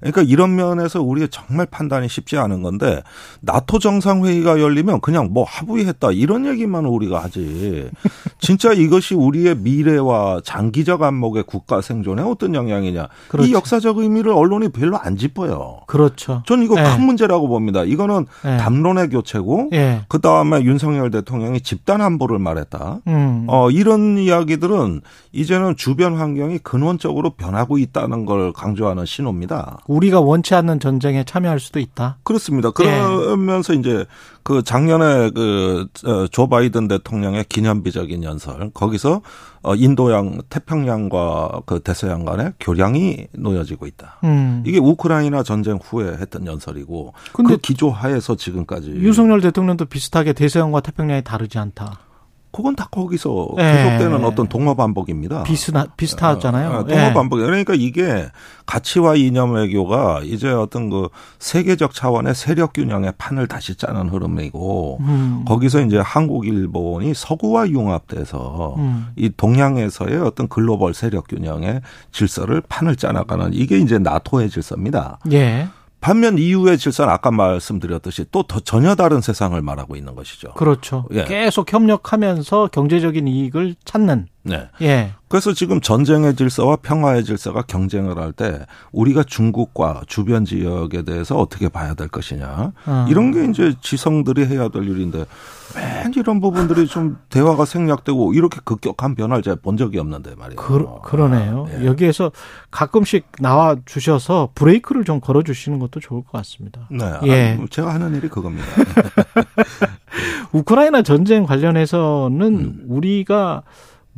그러니까 이런 면에서 우리가 정말 판단이 쉽지 않은 건데 나토 정상회의가 열리면 그냥 뭐 합의했다 이런 얘기만 우리가 하지 (laughs) 진짜 이것이 우리의 미래와 장기적 안목의 국가 생존에 어떤 영향이냐 그렇죠. 이 역사적 의미를 언론이 별로 안 짚어요. 그렇죠. 전 이거 예. 큰 문제라고 봅니다. 이거는 예. 담론의 교체고 예. 그 다음에 윤석열 대통령이 집단 안보를 말했다. 음. 어, 이런 이야기들은 이제는 주변 환경이 근원적으로 변하고 있다는 걸 강조하는 신호입니다. 우리가 원치 않는 전쟁에 참여할 수도 있다. 그렇습니다. 예. 그러면서 이제 그 작년에 그조 바이든 대통령의 기념비적인 연설 거기서 어 인도양 태평양과 그 대서양 간의 교량이 놓여지고 있다. 음. 이게 우크라이나 전쟁 후에 했던 연설이고 근데 그 기조 하에서 지금까지 윤석열 대통령도 비슷하게 대서양과 태평양이 다르지 않다. 그건 다 거기서 예. 계속되는 어떤 동어 반복입니다. 비슷하, 비슷하잖아요. 아, 예. 동어 반복. 그러니까 이게 가치와 이념 외교가 이제 어떤 그 세계적 차원의 세력 균형의 판을 다시 짜는 흐름이고 음. 거기서 이제 한국, 일본이 서구와 융합돼서 음. 이 동양에서의 어떤 글로벌 세력 균형의 질서를 판을 짜나가는 이게 이제 나토의 질서입니다. 예. 반면 이후의 질서는 아까 말씀드렸듯이 또더 전혀 다른 세상을 말하고 있는 것이죠. 그렇죠. 예. 계속 협력하면서 경제적인 이익을 찾는. 네. 예. 그래서 지금 전쟁의 질서와 평화의 질서가 경쟁을 할 때 우리가 중국과 주변 지역에 대해서 어떻게 봐야 될 것이냐 어. 이런 게 이제 지성들이 해야 될 일인데 웬 이런 부분들이 좀 대화가 생략되고 이렇게 급격한 변화를 제가 본 적이 없는데 말이에요. 그, 그러네요. 예. 여기에서 가끔씩 나와 주셔서 브레이크를 좀 걸어 주시는 것도 좋을 것 같습니다. 네, 예. 아, 제가 하는 일이 그겁니다. (laughs) 우크라이나 전쟁 관련해서는 음. 우리가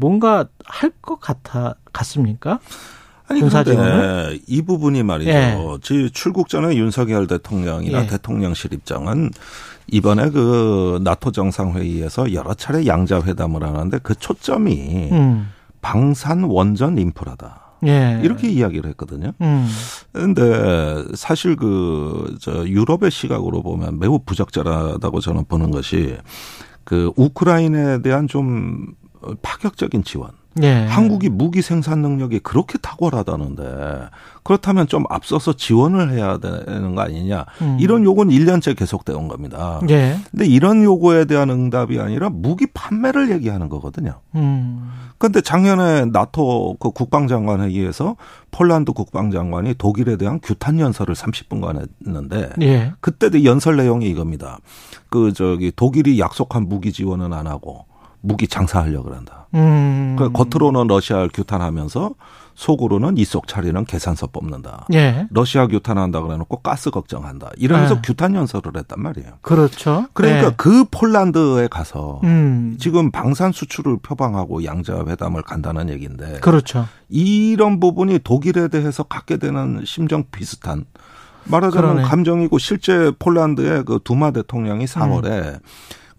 뭔가 할 것 같아 같습니까? 아니 근데? 이 부분이 말이죠. 예. 지 출국 전에 윤석열 대통령이나 예. 대통령실 입장은 이번에 그 나토 정상회의에서 여러 차례 양자 회담을 하는데 그 초점이 음. 방산 원전 인프라다. 예. 이렇게 이야기를 했거든요. 음. 근데 사실 그, 저, 유럽의 시각으로 보면 매우 부적절하다고 저는 보는 것이 그 우크라이나에 대한 좀 파격적인 지원. 예. 한국이 무기 생산 능력이 그렇게 탁월하다는데 그렇다면 좀 앞서서 지원을 해야 되는 거 아니냐. 음. 이런 요구는 1년째 계속돼 온 겁니다. 예. 근데 이런 요구에 대한 응답이 아니라 무기 판매를 얘기하는 거거든요. 음. 그런데 작년에 나토 그 국방장관 회의에서 폴란드 국방장관이 독일에 대한 규탄 연설을 30분간 했는데 예. 그때 연설 내용이 이겁니다. 그 저기 독일이 약속한 무기 지원은 안 하고 무기 장사하려고 그런다. 음. 그 겉으로는 러시아를 규탄하면서 속으로는 이속 차리는 계산서 뽑는다. 예. 러시아 규탄한다 그래놓고 가스 걱정한다. 이러면서 네. 규탄 연설을 했단 말이에요. 그렇죠. 그러니까 예. 그 폴란드에 가서 음. 지금 방산 수출을 표방하고 양자 회담을 간다는 얘기인데 그렇죠. 이런 부분이 독일에 대해서 갖게 되는 심정 비슷한 말하자면 그러네. 감정이고 실제 폴란드의 그 두마 대통령이 4월에 음.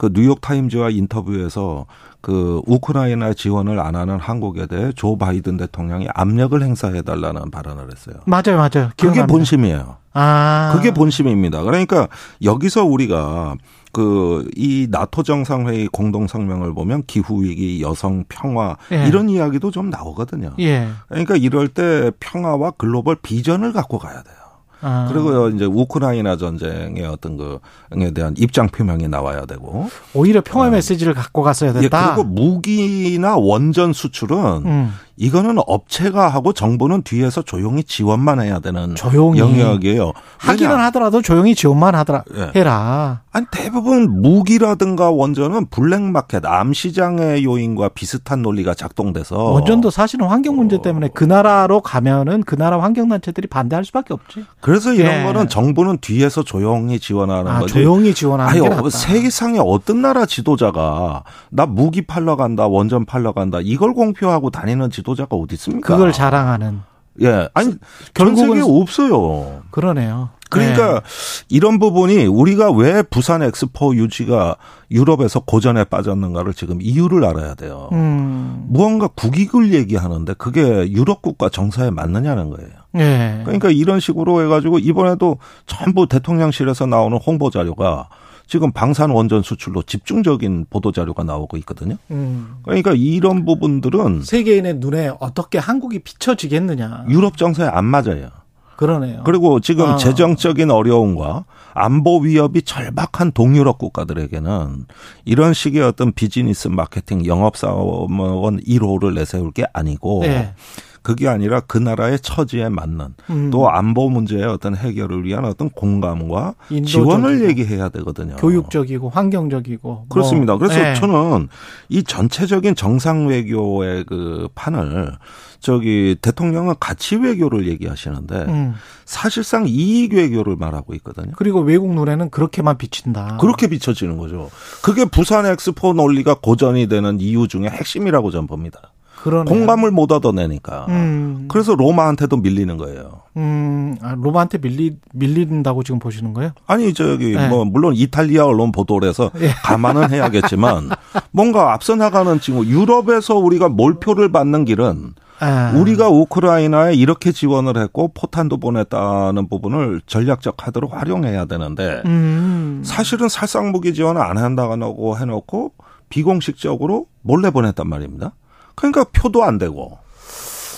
그 뉴욕 타임즈와 인터뷰에서 그 우크라이나 지원을 안 하는 한국에 대해 조 바이든 대통령이 압력을 행사해 달라는 발언을 했어요. 맞아요, 맞아요. 그게 기억납니다. 본심이에요. 아. 그게 본심입니다. 그러니까 여기서 우리가 그 이 나토 정상회의 공동 성명을 보면 기후 위기, 여성 평화 예. 이런 이야기도 좀 나오거든요. 예. 그러니까 이럴 때 평화와 글로벌 비전을 갖고 가야 돼요. 아. 그리고 이제 우크라이나 전쟁의 어떤 그에 대한 입장 표명이 나와야 되고. 오히려 평화 메시지를 갖고 갔어야 예, 됐다. 그리고 무기나 원전 수출은 음. 이거는 업체가 하고 정부는 뒤에서 조용히 지원만 해야 되는 조용히. 영역이에요. 하기는? 하더라도 조용히 지원만 하더라 예. 해라. 아니 대부분 무기라든가 원전은 블랙마켓 암시장의 요인과 비슷한 논리가 작동돼서 원전도 사실은 환경 문제 때문에 그 나라로 가면은 그 나라 환경 단체들이 반대할 수밖에 없지. 그래서 이런 예. 거는 정부는 뒤에서 조용히 지원하는 아, 거지. 조용히 지원하는 아니, 게 낫다. 세상에 어떤 나라 지도자가 나 무기 팔러 간다, 원전 팔러 간다 이걸 공표하고 다니는 지 도자가 어디 있습니까? 그걸 자랑하는. 예, 아니 전 세계에 없어요. 그러네요. 그러니까 네. 이런 부분이 우리가 왜 부산 엑스포 유지가 유럽에서 고전에 빠졌는가를 지금 이유를 알아야 돼요. 음. 무언가 국익을 얘기하는데 그게 유럽 국가 정서에 맞느냐는 거예요. 예. 그러니까 이런 식으로 해가지고 이번에도 전부 대통령실에서 나오는 홍보 자료가 지금 방산 원전 수출로 집중적인 보도 자료가 나오고 있거든요. 음. 그러니까 이런 부분들은 세계인의 눈에 어떻게 한국이 비춰지겠느냐. 유럽 정서에 안 맞아요. 그러네요. 그리고 지금 아. 재정적인 어려움과 안보 위협이 절박한 동유럽 국가들에게는 이런 식의 어떤 비즈니스 마케팅 영업 사원 1호를 내세울 게 아니고 네. 그게 아니라 그 나라의 처지에 맞는 음. 또 안보 문제의 어떤 해결을 위한 어떤 공감과 인도적이고. 지원을 얘기해야 되거든요. 교육적이고 환경적이고 뭐. 그렇습니다. 그래서 예. 저는 이 전체적인 정상 외교의 그 판을 저기 대통령은 가치 외교를 얘기하시는데 음. 사실상 이익 외교를 말하고 있거든요. 그리고 외국 눈에는 그렇게만 비친다. 그렇게 비춰지는 거죠. 그게 부산 엑스포 논리가 고전이 되는 이유 중에 핵심이라고 저는 봅니다. 그러네요. 공감을 못 얻어내니까. 음. 그래서 로마한테도 밀리는 거예요. 음, 아, 로마한테 밀리, 밀린다고 지금 보시는 거예요? 아니 저기 네. 뭐 물론 이탈리아 언론 보도를 해서 예. 감안은 해야겠지만 (laughs) 뭔가 앞서 나가는 지금 유럽에서 우리가 몰표를 받는 길은 아. 우리가 우크라이나에 이렇게 지원을 했고 포탄도 보냈다는 부분을 전략적 카드로 활용해야 되는데 음. 사실은 살상 무기 지원을 안 한다고 해놓고 비공식적으로 몰래 보냈단 말입니다. 그러니까 표도 안 되고.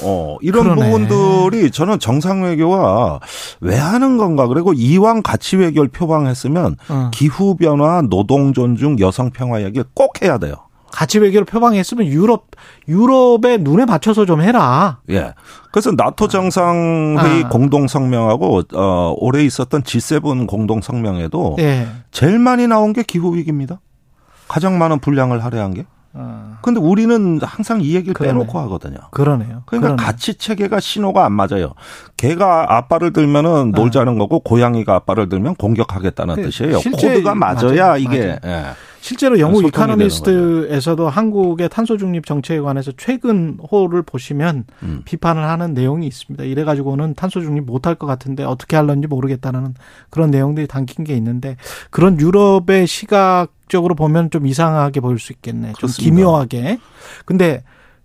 어, 이런 그러네. 부분들이 저는 정상 외교와 왜 하는 건가. 그리고 이왕 가치 외교를 표방했으면 어. 기후 변화, 노동 존중, 여성 평화 얘기를 꼭 해야 돼요. 가치 외교를 표방했으면 유럽, 유럽의 눈에 맞춰서 좀 해라. 예. 그래서 나토 정상회의 아. 공동 성명하고 어 올해 있었던 G7 공동 성명에도 예. 제일 많이 나온 게 기후 위기입니다. 가장 많은 분량을 할애한 게. 어, 근데 우리는 항상 이 얘기를 그러네. 빼놓고 하거든요. 그러네요. 그러니까 그러네. 가치 체계가 신호가 안 맞아요. 개가 아빠를 들면은 놀자는 거고 고양이가 아빠를 들면 공격하겠다는 그 뜻이에요. 코드가 맞아야 맞아요. 이게 예. 실제로 영국 되는 이카노미스트에서도 한국의 탄소 중립 정책에 관해서 최근 호를 보시면 음. 비판을 하는 내용이 있습니다. 이래 가지고는 탄소 중립 못할 것 같은데 어떻게 할런지 모르겠다는 그런 내용들이 담긴 게 있는데 그런 유럽의 시각적으로 보면 좀 이상하게 보일 수 있겠네. 좀 그렇습니다. 기묘하게. 근데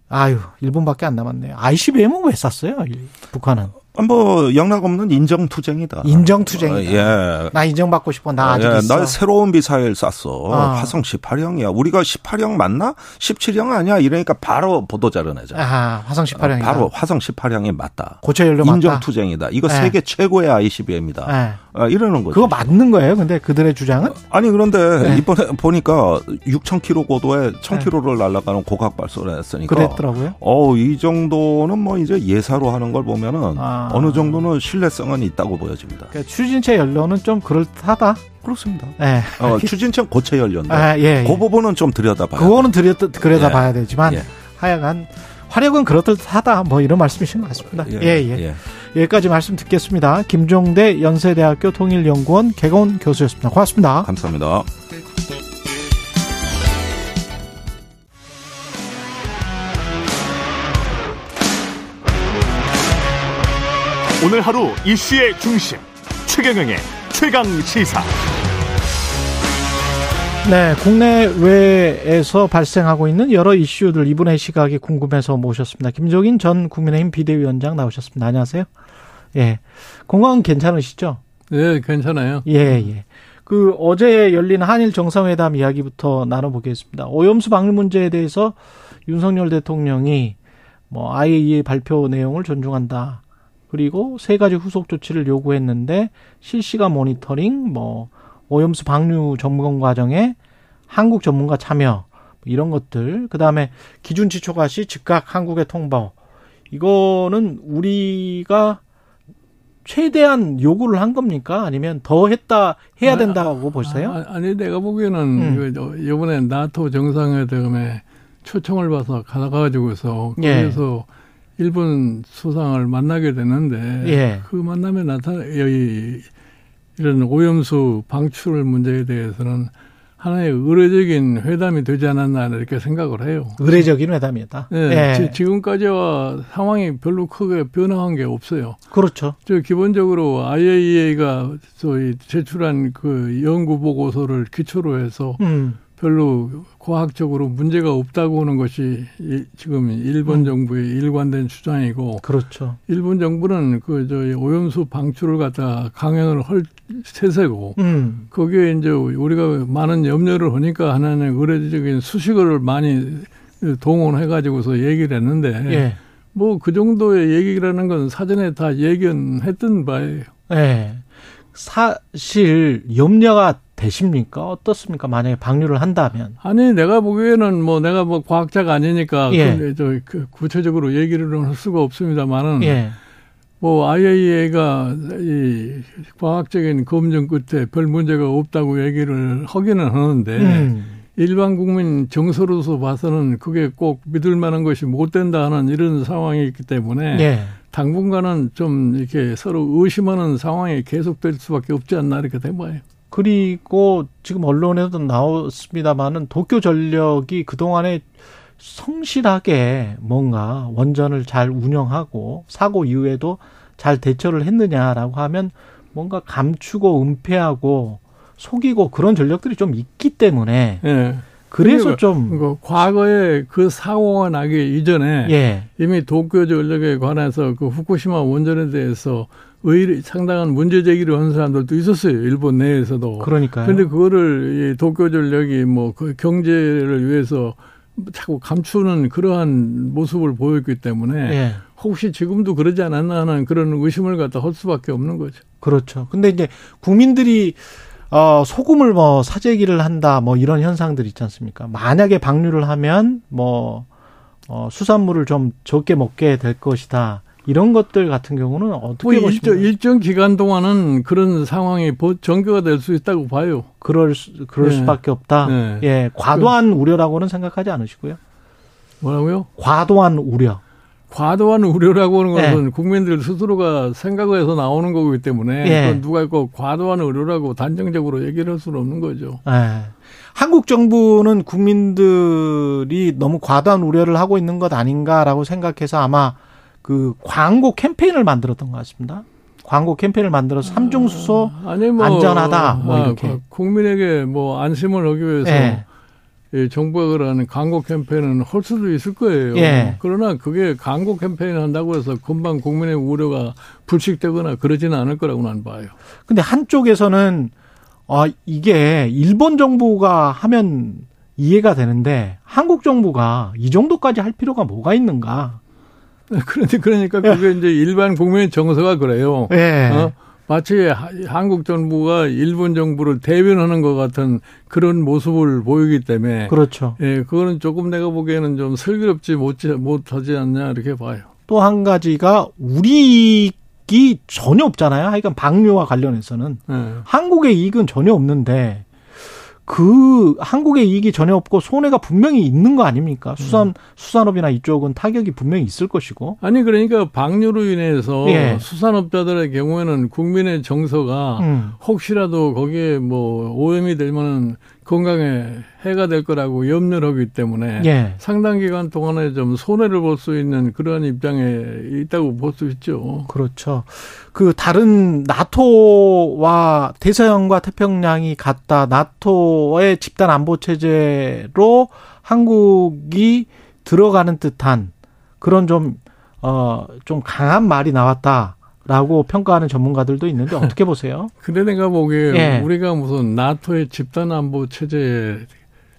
아유 일본밖에 안 남았네요. ICBM은 왜 쐈어요? 이 북한은 뭐 영락 없는 인정 투쟁이다. 인정 투쟁이다. 예. 나 인정받고 싶어. 나 아직 예, 있어. 나 새로운 미사일 쐈어. 아. 화성 18형이야. 우리가 18형 맞나? 17형 아니야? 이러니까 바로 보도자료 내자. 아 화성 18형이다. 바로 화성 18형이 맞다. 고체 연료 맞다. 인정 투쟁이다. 이거 네. 세계 최고의 ICBM이다. 네. 아, 이러는 거죠. 그거 맞는 거예요? 근데 그들의 주장은? 아니 그런데 네. 이번에 보니까 6,000km 고도에 1,000km를 날아가는 고각 발사를 했으니까 그랬더라고요. 어, 이 정도는 뭐 이제 예사로 하는 걸 보면은 아. 어느 정도는 신뢰성은 있다고 보여집니다. 그러니까 추진체 연료는 좀 그럴듯하다. 그렇습니다. 예. 어, 추진청 고체 연료인데 아, 예. 그 예. 부분은 좀 들여다봐야 그거는 들여, 들여다봐야 예. 되지만 예. 하여간 화력은 그렇듯하다. 뭐 이런 말씀이신 것 같습니다. 예, 예. 여기까지 말씀 듣겠습니다. 김종대 연세대학교 통일연구원 개건 교수였습니다. 고맙습니다. 감사합니다. 오늘 하루 이슈의 중심 최경영의 최강 시사. 네, 국내외에서 발생하고 있는 여러 이슈들 이분의 시각이 궁금해서 모셨습니다. 김종인 전 국민의힘 비대위원장 나오셨습니다. 안녕하세요. 예. 건강은 괜찮으시죠? 네, 괜찮아요. 예, 예. 그 어제 열린 한일 정상회담 이야기부터 나눠보겠습니다. 오염수 방류 문제에 대해서 윤석열 대통령이 뭐 IAEA 발표 내용을 존중한다. 그리고 세 가지 후속 조치를 요구했는데 실시간 모니터링, 뭐 오염수 방류 점검 과정에 한국 전문가 참여 이런 것들 그다음에 기준치 초과 시 즉각 한국에 통보 이거는 우리가 최대한 요구를 한 겁니까? 아니면 더 했다 해야 된다고 보세요? 아, 아니 내가 보기에는 음. 이번에 나토 정상회담에 초청을 받아서 가가지고서 예. 그래서 일본 수상을 만나게 되는데 예. 그 만남에 나타나 여기 이런 오염수 방출 문제에 대해서는 하나의 의례적인 회담이 되지 않았나 이렇게 생각을 해요. 의례적인 회담이었다. 네, 지- 지금까지와 상황이 별로 크게 변화한 게 없어요. 그렇죠. 저 기본적으로 IAEA가 저희 제출한 그 연구 보고서를 기초로 해서 음. 별로 과학적으로 문제가 없다고 하는 것이 이- 지금 일본 음. 정부의 일관된 주장이고 그렇죠. 일본 정부는 그 저희 오염수 방출을 갖다 강행을 할 세세고 음. 거기에 이제 우리가 많은 염려를 하니까 하나는 의례적인 수식어를 많이 동원해 가지고서 얘기를 했는데 예. 뭐그 정도의 얘기라는 건 사전에 다 예견했던 바예요. 예. 사실 염려가 되십니까? 어떻습니까? 만약에 방류를 한다면. 아니 내가 보기에는 뭐 내가 뭐 과학자가 아니니까 예. 그, 저, 그 구체적으로 얘기를 할 수가 없습니다만은 예. 뭐 IAEA가 이 과학적인 검증 끝에 별 문제가 없다고 얘기를 하기는 하는데 음. 일반 국민 정서로서 봐서는 그게 꼭 믿을 만한 것이 못 된다 하는 이런 상황이 있기 때문에 예. 당분간은 좀 이렇게 서로 의심하는 상황이 계속될 수밖에 없지 않나 이렇게 돼봐요. 그리고 지금 언론에도 나왔습니다만은 도쿄 전력이 그동안에 성실하게 뭔가 원전을 잘 운영하고 사고 이후에도 잘 대처를 했느냐라고 하면 뭔가 감추고 은폐하고 속이고 그런 전력들이 좀 있기 때문에 예. 그래서 좀그 과거에 그 사고가 나기 이전에 예. 이미 도쿄 전력에 관해서 그 후쿠시마 원전에 대해서 의리 상당한 문제 제기를 한 사람들도 있었어요. 일본 내에서도. 그러니까요. 근데 그거를 이 도쿄 전력이 뭐 그 경제를 위해서 자꾸 감추는 그러한 모습을 보였기 때문에 예. 혹시 지금도 그러지 않았나 하는 그런 의심을 갖다 할 수밖에 없는 거죠. 그렇죠. 근데 이제 국민들이 어 소금을 뭐 사재기를 한다 뭐 이런 현상들 있지 않습니까? 만약에 방류를 하면 뭐 어, 수산물을 좀 적게 먹게 될 것이다. 이런 것들 같은 경우는 어떻게 뭐 보십니까? 일정, 일정 기간 동안은 그런 상황이 보- 전개가 될 수 있다고 봐요. 그럴 수, 그럴 네. 수밖에 없다. 네. 예, 과도한 우려라고는 생각하지 않으시고요. 뭐라고요? 과도한 우려. 과도한 우려라고 하는 네. 것은 국민들 스스로가 생각해서 나오는 거기 때문에 예. 그건 누가 있고 과도한 우려라고 단정적으로 얘기를 할 수는 없는 거죠. 예. 한국 정부는 국민들이 너무 과도한 우려를 하고 있는 것 아닌가라고 생각해서 아마 그 광고 캠페인을 만들었던 것 같습니다. 광고 캠페인을 만들어서 삼중 수소 아니 뭐 안전하다, 뭐 아, 이렇게. 그 국민에게 뭐 안심을 하기 위해서 예. 이 정부가 그러는 광고 캠페인은 할 수도 있을 거예요. 예. 그러나 그게 광고 캠페인을 한다고 해서 금방 국민의 우려가 불식되거나 그러지는 않을 거라고 난 봐요. 근데 한쪽에서는 아 이게 일본 정부가 하면 이해가 되는데 한국 정부가 이 정도까지 할 필요가 뭐가 있는가? (laughs) 그런데 그러니까 그게 이제 일반 국민의 정서가 그래요. 예. 어? 마치 하- 한국 정부가 일본 정부를 대변하는 것 같은 그런 모습을 보이기 때문에 그렇죠. 예, 그거는 조금 내가 보기에는 좀 슬기롭지 못지, 못하지 않냐 이렇게 봐요. 또 한 가지가 우리 이익이 전혀 없잖아요. 하여간 방류와 관련해서는 예. 한국의 이익은 전혀 없는데 그 한국의 이익이 전혀 없고 손해가 분명히 있는 거 아닙니까? 수산 수산업이나 이쪽은 타격이 분명히 있을 것이고. 아니 그러니까 방류로 인해서 예. 수산업자들의 경우에는 국민의 정서가 음. 혹시라도 거기에 뭐 오염이 되면은 건강에 해가 될 거라고 염려를 하기 때문에 예. 상당 기간 동안에 좀 손해를 볼 수 있는 그런 입장에 있다고 볼 수 있죠. 그렇죠. 그 다른 나토와 대서양과 태평양이 같다. 나토의 집단 안보 체제로 한국이 들어가는 듯한 그런 좀, 어, 좀 강한 말이 나왔다 라고 평가하는 전문가들도 있는데 어떻게 보세요? (laughs) 근데 내가 보기에 예. 우리가 무슨 나토의 집단 안보 체제에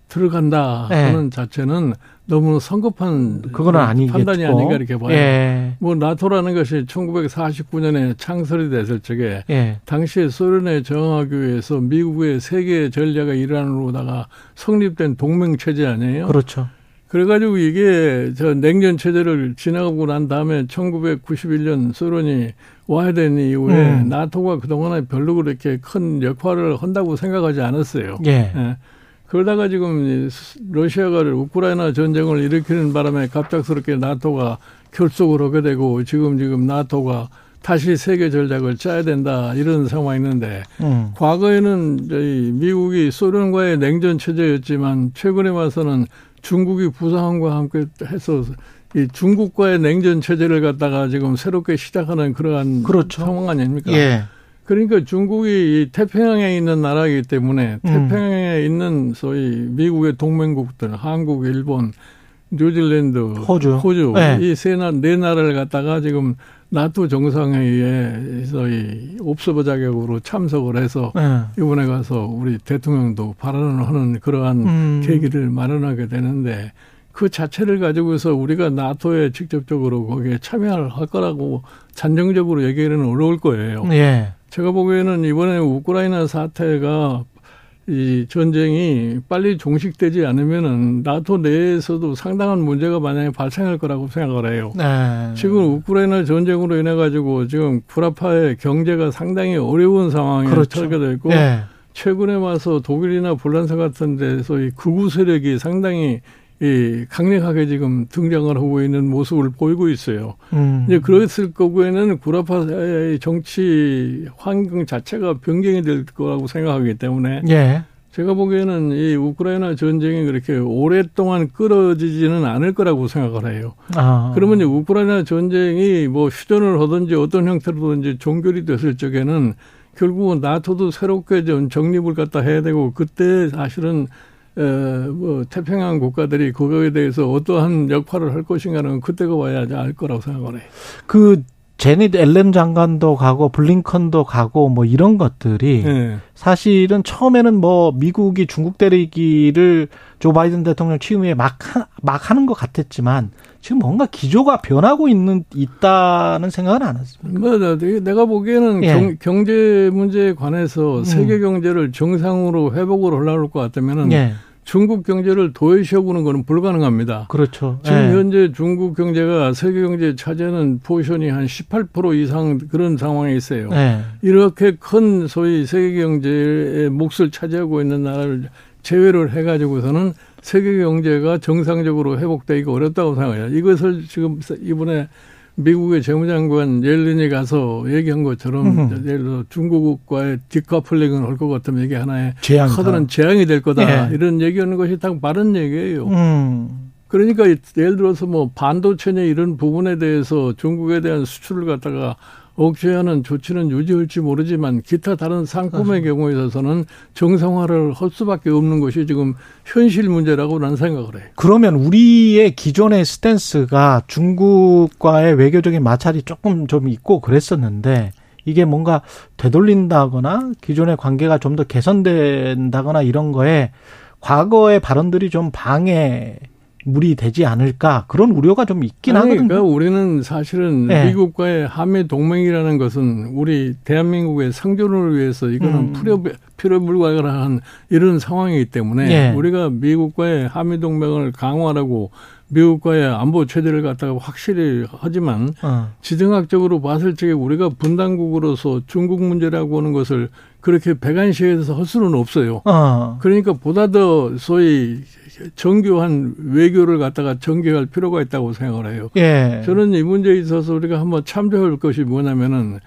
들어간다 예. 하는 자체는 너무 성급한 그거는 아니겠고. 판단이 아닌가 이렇게 봐요. 예. 뭐 나토라는 것이 1949년에 창설이 됐을 적에 예. 당시에 소련에 저항하기 위해서 미국의 세계 전략의 일환으로다가 성립된 동맹 체제 아니에요? 그렇죠. 그래가지고 이게 저 냉전 체제를 지나가고 난 다음에 1991년 소련이 와야 된 이후에 음. 나토가 그동안에 별로 그렇게 큰 역할을 한다고 생각하지 않았어요. 예. 예. 그러다가 지금 러시아가 우크라이나 전쟁을 일으키는 바람에 갑작스럽게 나토가 결속을 하게 되고 지금 지금 나토가 다시 세계 전략을 짜야 된다 이런 상황이 있는데 음. 과거에는 저희 미국이 소련과의 냉전 체제였지만 최근에 와서는 중국이 부상과 함께 해서 이 중국과의 냉전 체제를 갖다가 지금 새롭게 시작하는 그러한 그렇죠. 상황 아닙니까? 예. 그러니까 중국이 이 태평양에 있는 나라이기 때문에 음. 태평양에 있는 소위 미국의 동맹국들, 한국, 일본, 뉴질랜드, 호주. 호주 네. 이세 나, 네 나라를 갖다가 지금 나토 정상회의에 이 옵서버 자격으로 참석을 해서 예. 이번에 가서 우리 대통령도 발언을 하는 그러한 음. 계기를 마련하게 되는데 그 자체를 가지고서 우리가 나토에 직접적으로 거기에 참여를 할 거라고 잔정적으로 얘기하기는 어려울 거예요. 예. 제가 보기에는 이번에 우크라이나 사태가 이 전쟁이 빨리 종식되지 않으면은 나토 내에서도 상당한 문제가 만약에 발생할 거라고 생각을 해요. 네. 지금 우크라이나 전쟁으로 인해 가지고 지금 구라파의 경제가 상당히 어려운 상황에 그렇죠. 처하게 됐고 예. 최근에 와서 독일이나 폴란드 같은 데서 이 극우 세력이 상당히 이 강력하게 지금 등장을 하고 있는 모습을 보이고 있어요. 음. 이제 그랬을 거고에는 구라파의 정치 환경 자체가 변경이 될 거라고 생각하기 때문에 예. 제가 보기에는 이 우크라이나 전쟁이 그렇게 오랫동안 끌어지지는 않을 거라고 생각을 해요. 아. 그러면 이제 우크라이나 전쟁이 뭐 휴전을 하든지 어떤 형태로든지 종결이 됐을 적에는 결국은 나토도 새롭게 좀 정립을 갖다 해야 되고 그때 사실은 에, 뭐 태평양 국가들이 그거에 대해서 어떠한 역할을 할 것인가는 그때가 와야지 알 거라고 생각을 해요. 그 제닛 앨런 장관도 가고 블링컨도 가고 뭐 이런 것들이 예. 사실은 처음에는 뭐 미국이 중국 때리기를 조 바이든 대통령 취임에 막, 하, 막 하는 것 같았지만 지금 뭔가 기조가 변하고 있는 있다는 생각은 안 했습니다. 뭐 나- 내가 보기에는 예. 경, 경제 문제에 관해서 세계 경제를 정상으로 회복을 하려고 것 같다면은 예, 중국 경제를 도외시하고는 거는 불가능합니다. 그렇죠. 지금 예. 현재 중국 경제가 세계 경제에 차지하는 포션이 한 18% 이상 그런 상황에 있어요. 예. 이렇게 큰 소위 세계 경제의 몫을 차지하고 있는 나라를 제외를 해가지고서는 세계 경제가 정상적으로 회복되기가 어렵다고 생각해요. 이것을 지금 이번에 미국의 재무장관 옐린이 가서 얘기한 것처럼 음. 예를 들어 중국과의 decoupling을 할것 같으면 이게 하나의 재앙이다. 커다란 재앙이 될 거다. 예. 이런 얘기하는 것이 딱 바른 얘기예요. 음. 그러니까 예를 들어서 뭐 반도체나 이런 부분에 대해서 중국에 대한 수출을 갖다가 억제하는 조치는 유지할지 모르지만 기타 다른 상품의 경우에 있어서는 정상화를 할 수밖에 없는 것이 지금 현실 문제라고 난 생각을 해요. 그러면 우리의 기존의 스탠스가 중국과의 외교적인 마찰이 조금 좀 있고 그랬었는데 이게 뭔가 되돌린다거나 기존의 관계가 좀 더 개선된다거나 이런 거에 과거의 발언들이 좀 방해 물이 되지 않을까 그런 우려가 좀 있긴 아니, 하거든요. 그러니까 우리는 사실은 네. 미국과의 한미 동맹이라는 것은 우리 대한민국의 생존을 위해서 이거는 음. 필요 필요 불가한 이런 상황이기 때문에 예. 우리가 미국과의 한미 동맹을 강화하고 미국과의 안보 체제를 갖다가 확실히 하지만 어. 지정학적으로 봤을 적에 우리가 분단국으로서 중국 문제라고 하는 것을 그렇게 배관시해서 할 수는 없어요. 어. 그러니까 보다 더 소위 정교한 외교를 갖다가 전개할 필요가 있다고 생각을 해요. 예. 저는 이 문제에 있어서 우리가 한번 참조할 것이 뭐냐면은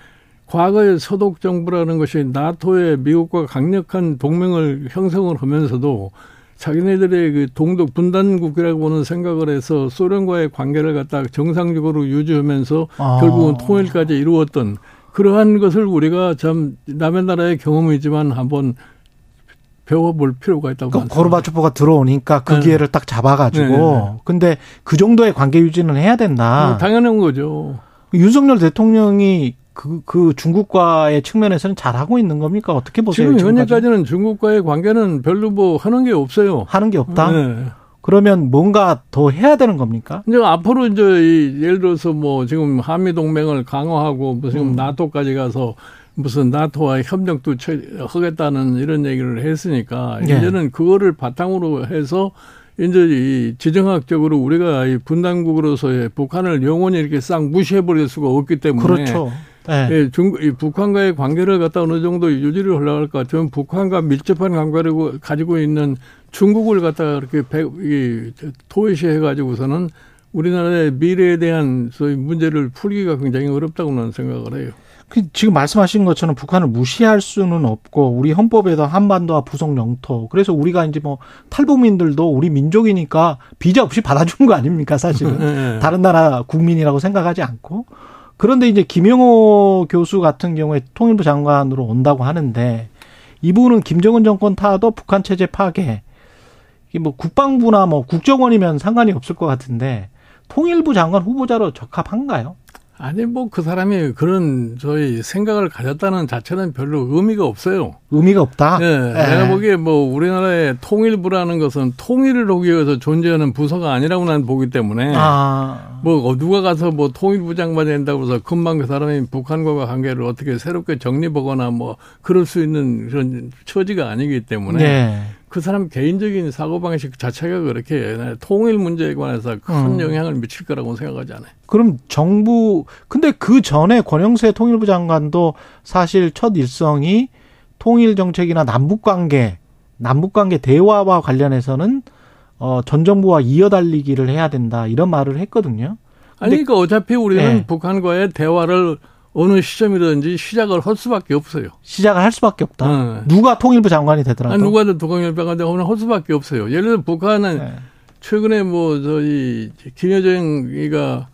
과거의 서독 정부라는 것이 나토의 미국과 강력한 동맹을 형성을 하면서도 자기네들의 그 동독 분단국이라고 보는 생각을 해서 소련과의 관계를 갖다 정상적으로 유지하면서 아. 결국은 통일까지 이루었던 그러한 것을 우리가 참 남의 나라의 경험이지만 한번 배워볼 필요가 있다고 그 생각합니다. 고르바초프가 들어오니까 그 네. 기회를 딱 잡아가지고 네. 근데 그 정도의 관계 유지는 해야 된다. 뭐 당연한 거죠. 윤석열 대통령이 그, 그 중국과의 측면에서는 잘하고 있는 겁니까? 어떻게 보세요? 지금? 현재까지는 중국과의 관계는 별로 뭐 하는 게 없어요. 하는 게 없다? 네. 그러면 뭔가 더 해야 되는 겁니까? 이제 앞으로 이제 이 예를 들어서 뭐 지금 한미 동맹을 강화하고 뭐 지금 음. 나토까지 가서 무슨 나토와 협력도 처- 하겠다는 이런 얘기를 했으니까 예. 이제는 그거를 바탕으로 해서 이제 이 지정학적으로 우리가 이 분단국으로서의 북한을 영원히 이렇게 싹 무시해 버릴 수가 없기 때문에 그렇죠. 네. 예, 중, 이 북한과의 관계를 갖다 어느 정도 유지를 하려고 할 것 같으면 북한과 밀접한 관계를 가지고 있는 중국을 갖다가 이렇게 배, 이, 토의시해 가지고서는 우리나라의 미래에 대한 소위 문제를 풀기가 굉장히 어렵다고 나는 생각을 해요. 그 지금 말씀하신 것처럼 북한을 무시할 수는 없고 우리 헌법에도 한반도와 부속 영토 그래서 우리가 이제 뭐 탈북민들도 우리 민족이니까 비자 없이 받아주는 거 아닙니까 사실은 예, 예. 다른 나라 국민이라고 생각하지 않고 그런데 이제 김영호 교수 같은 경우에 통일부 장관으로 온다고 하는데 이분은 김정은 정권 타도 북한 체제 파괴 뭐 국방부나 뭐 국정원이면 상관이 없을 것 같은데 통일부 장관 후보자로 적합한가요? 아니 뭐 그 사람이 그런 저희 생각을 가졌다는 자체는 별로 의미가 없어요. 의미가 없다. 예, 내가 보기에 뭐 우리나라의 통일부라는 것은 통일을 하기 위해서 존재하는 부서가 아니라고 나는 보기 때문에 아. 뭐 누가 가서 뭐 통일부 장관이 된다고 해서 금방 그 사람이 북한과의 관계를 어떻게 새롭게 정립하거나 뭐 그럴 수 있는 그런 처지가 아니기 때문에 네. 그 사람 개인적인 사고방식 자체가 그렇게 통일 문제에 관해서 큰 음. 영향을 미칠 거라고 생각하지 않아요. 그럼 정부 근데 그 전에 권영세 통일부 장관도 사실 첫 일성이 통일 정책이나 남북 관계, 남북 관계 대화와 관련해서는 어, 전 정부와 이어달리기를 해야 된다 이런 말을 했거든요. 아니 그러니까 어차피 우리는 네. 북한과의 대화를 어느 시점이든지 시작을 할 수밖에 없어요. 시작을 할 수밖에 없다. 네. 누가 통일부 장관이 되더라도. 아니, 누가든 북한협병한테 오늘 할 수밖에 없어요. 예를 들어 북한은 네. 최근에 뭐 저희 김여정이가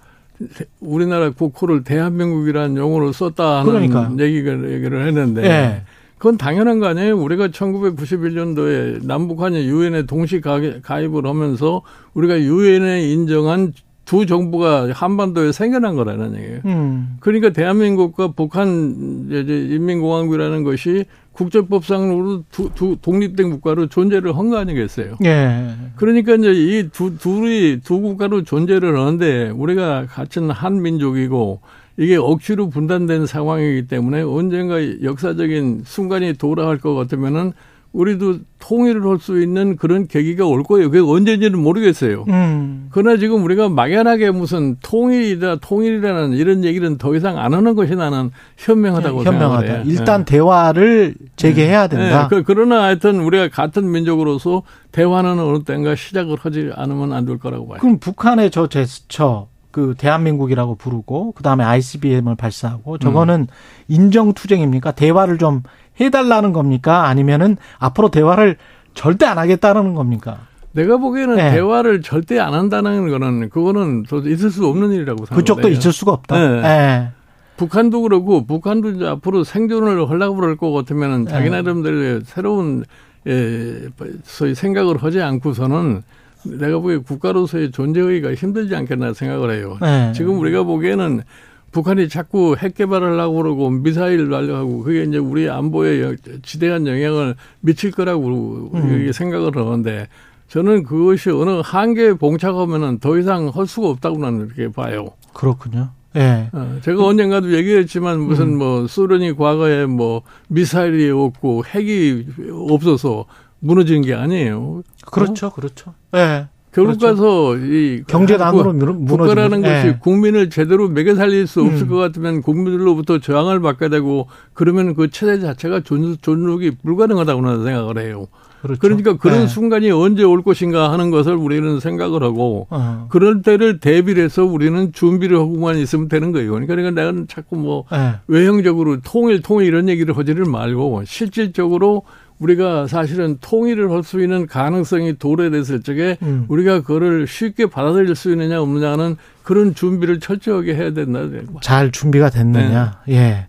우리나라 국호를 대한민국이라는 용어로 썼다 하는 그러니까요. 얘기를 얘기를 했는데 네. 그건 당연한 거 아니에요. 우리가 1991년도에 남북한이 유엔에 동시 가입- 가입을 하면서 우리가 유엔에 인정한 두 정부가 한반도에 생겨난 거라는 얘기예요. 음. 그러니까 대한민국과 북한 인민공화국이라는 것이 국제법상으로 두, 두 독립된 국가로 존재를 한 거 아니겠어요? 예. 그러니까 이제 이 두 둘이 두 국가로 존재를 하는데 우리가 같은 한 민족이고 이게 억지로 분단된 상황이기 때문에 언젠가 역사적인 순간이 돌아갈 것 같으면은 우리도 통일을 할 수 있는 그런 계기가 올 거예요. 그게 언제인지는 모르겠어요. 음. 그러나 지금 우리가 막연하게 무슨 통일이다, 통일이라는 이런 얘기는 더 이상 안 하는 것이 나는 현명하다고 현명하다. 생각해요. 일단 대화를 재개해야 네. 된다. 그, 그러나 하여튼 우리가 같은 민족으로서 대화는 어느 때인가 시작을 하지 않으면 안 될 거라고 봐요. 그럼 북한의 저 제스처 그 대한민국이라고 부르고 그 다음에 ICBM을 발사하고 저거는 인정 투쟁입니까? 대화를 좀 해달라는 겁니까? 아니면은 앞으로 대화를 절대 안 하겠다는 겁니까? 내가 보기에는 네. 대화를 절대 안 한다는 거는 그거는 저 있을 수 없는 일이라고 생각해요. 그쪽도 있을 수가 없다. 네. 예. 북한도 그렇고 북한도 이제 앞으로 생존을 하려고 그럴 것 같으면은 자기 네. 나름대로의 새로운 예, 소위 생각을 하지 않고서는 내가 보기에 국가로서의 존재하기가 힘들지 않겠나 생각을 해요. 네. 지금 우리가 보기에는 북한이 자꾸 핵 개발하려고 그러고 미사일 날려하고 그게 이제 우리 안보에 여- 지대한 영향을 미칠 거라고 음. 생각을 하는데 저는 그것이 어느 한계에 봉착하면은 더 이상 할 수가 없다고 나는 이렇게 봐요. 그렇군요. 예. 어, 제가 언젠가도 얘기했지만 무슨 음. 뭐 소련이 과거에 뭐 미사일이 없고 핵이 없어서 무너진 게 아니에요. 그렇죠. 그렇죠. 예. 결국 그렇죠. 가서 이 경제난으로 국- 무너지는 거죠. 것이 예. 국민을 제대로 먹여 살릴 수 없을 음. 것 같으면 국민들로부터 저항을 받게 되고 그러면 그 체제 자체가 존, 존속이 불가능하다고 나는 생각을 해요. 그렇죠. 그러니까 그런 예. 순간이 언제 올 것인가 하는 것을 우리는 생각을 하고 어. 그럴 때를 대비를 해서 우리는 준비를 하고만 있으면 되는 거예요. 그러니까 내가 자꾸 뭐 예. 외형적으로 통일, 통일 이런 얘기를 하지를 말고 실질적으로 우리가 사실은 통일을 할 수 있는 가능성이 도래됐을 적에 음. 우리가 그거를 쉽게 받아들일 수 있느냐 없느냐는 그런 준비를 철저하게 해야 된다. 잘 준비가 됐느냐. 네. 예.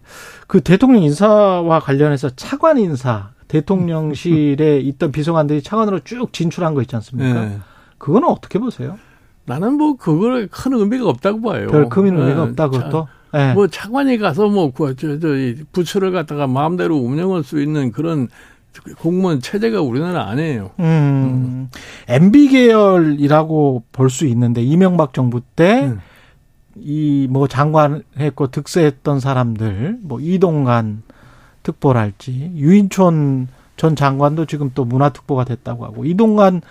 그 대통령 인사와 관련해서 차관 인사, 대통령실에 (laughs) 있던 비서관들이 차관으로 쭉 진출한 거 있지 않습니까? 네. 그거는 어떻게 보세요? 나는 뭐 그걸 큰 의미가 없다고 봐요. 별 큰 의미가 네. 없다, 자, 그것도? 예. 뭐 차관이 가서 뭐, 그, 저, 저, 이 부처를 갖다가 마음대로 운영할 수 있는 그런 공무원 체제가 우리나라 아니에요. 음, MB 계열이라고 볼 수 있는데 이명박 정부 때 음. 이뭐 장관 했고 득세했던 사람들 뭐 이동관 특보랄지 유인촌 전 장관도 지금 또 문화특보가 됐다고 하고 이동관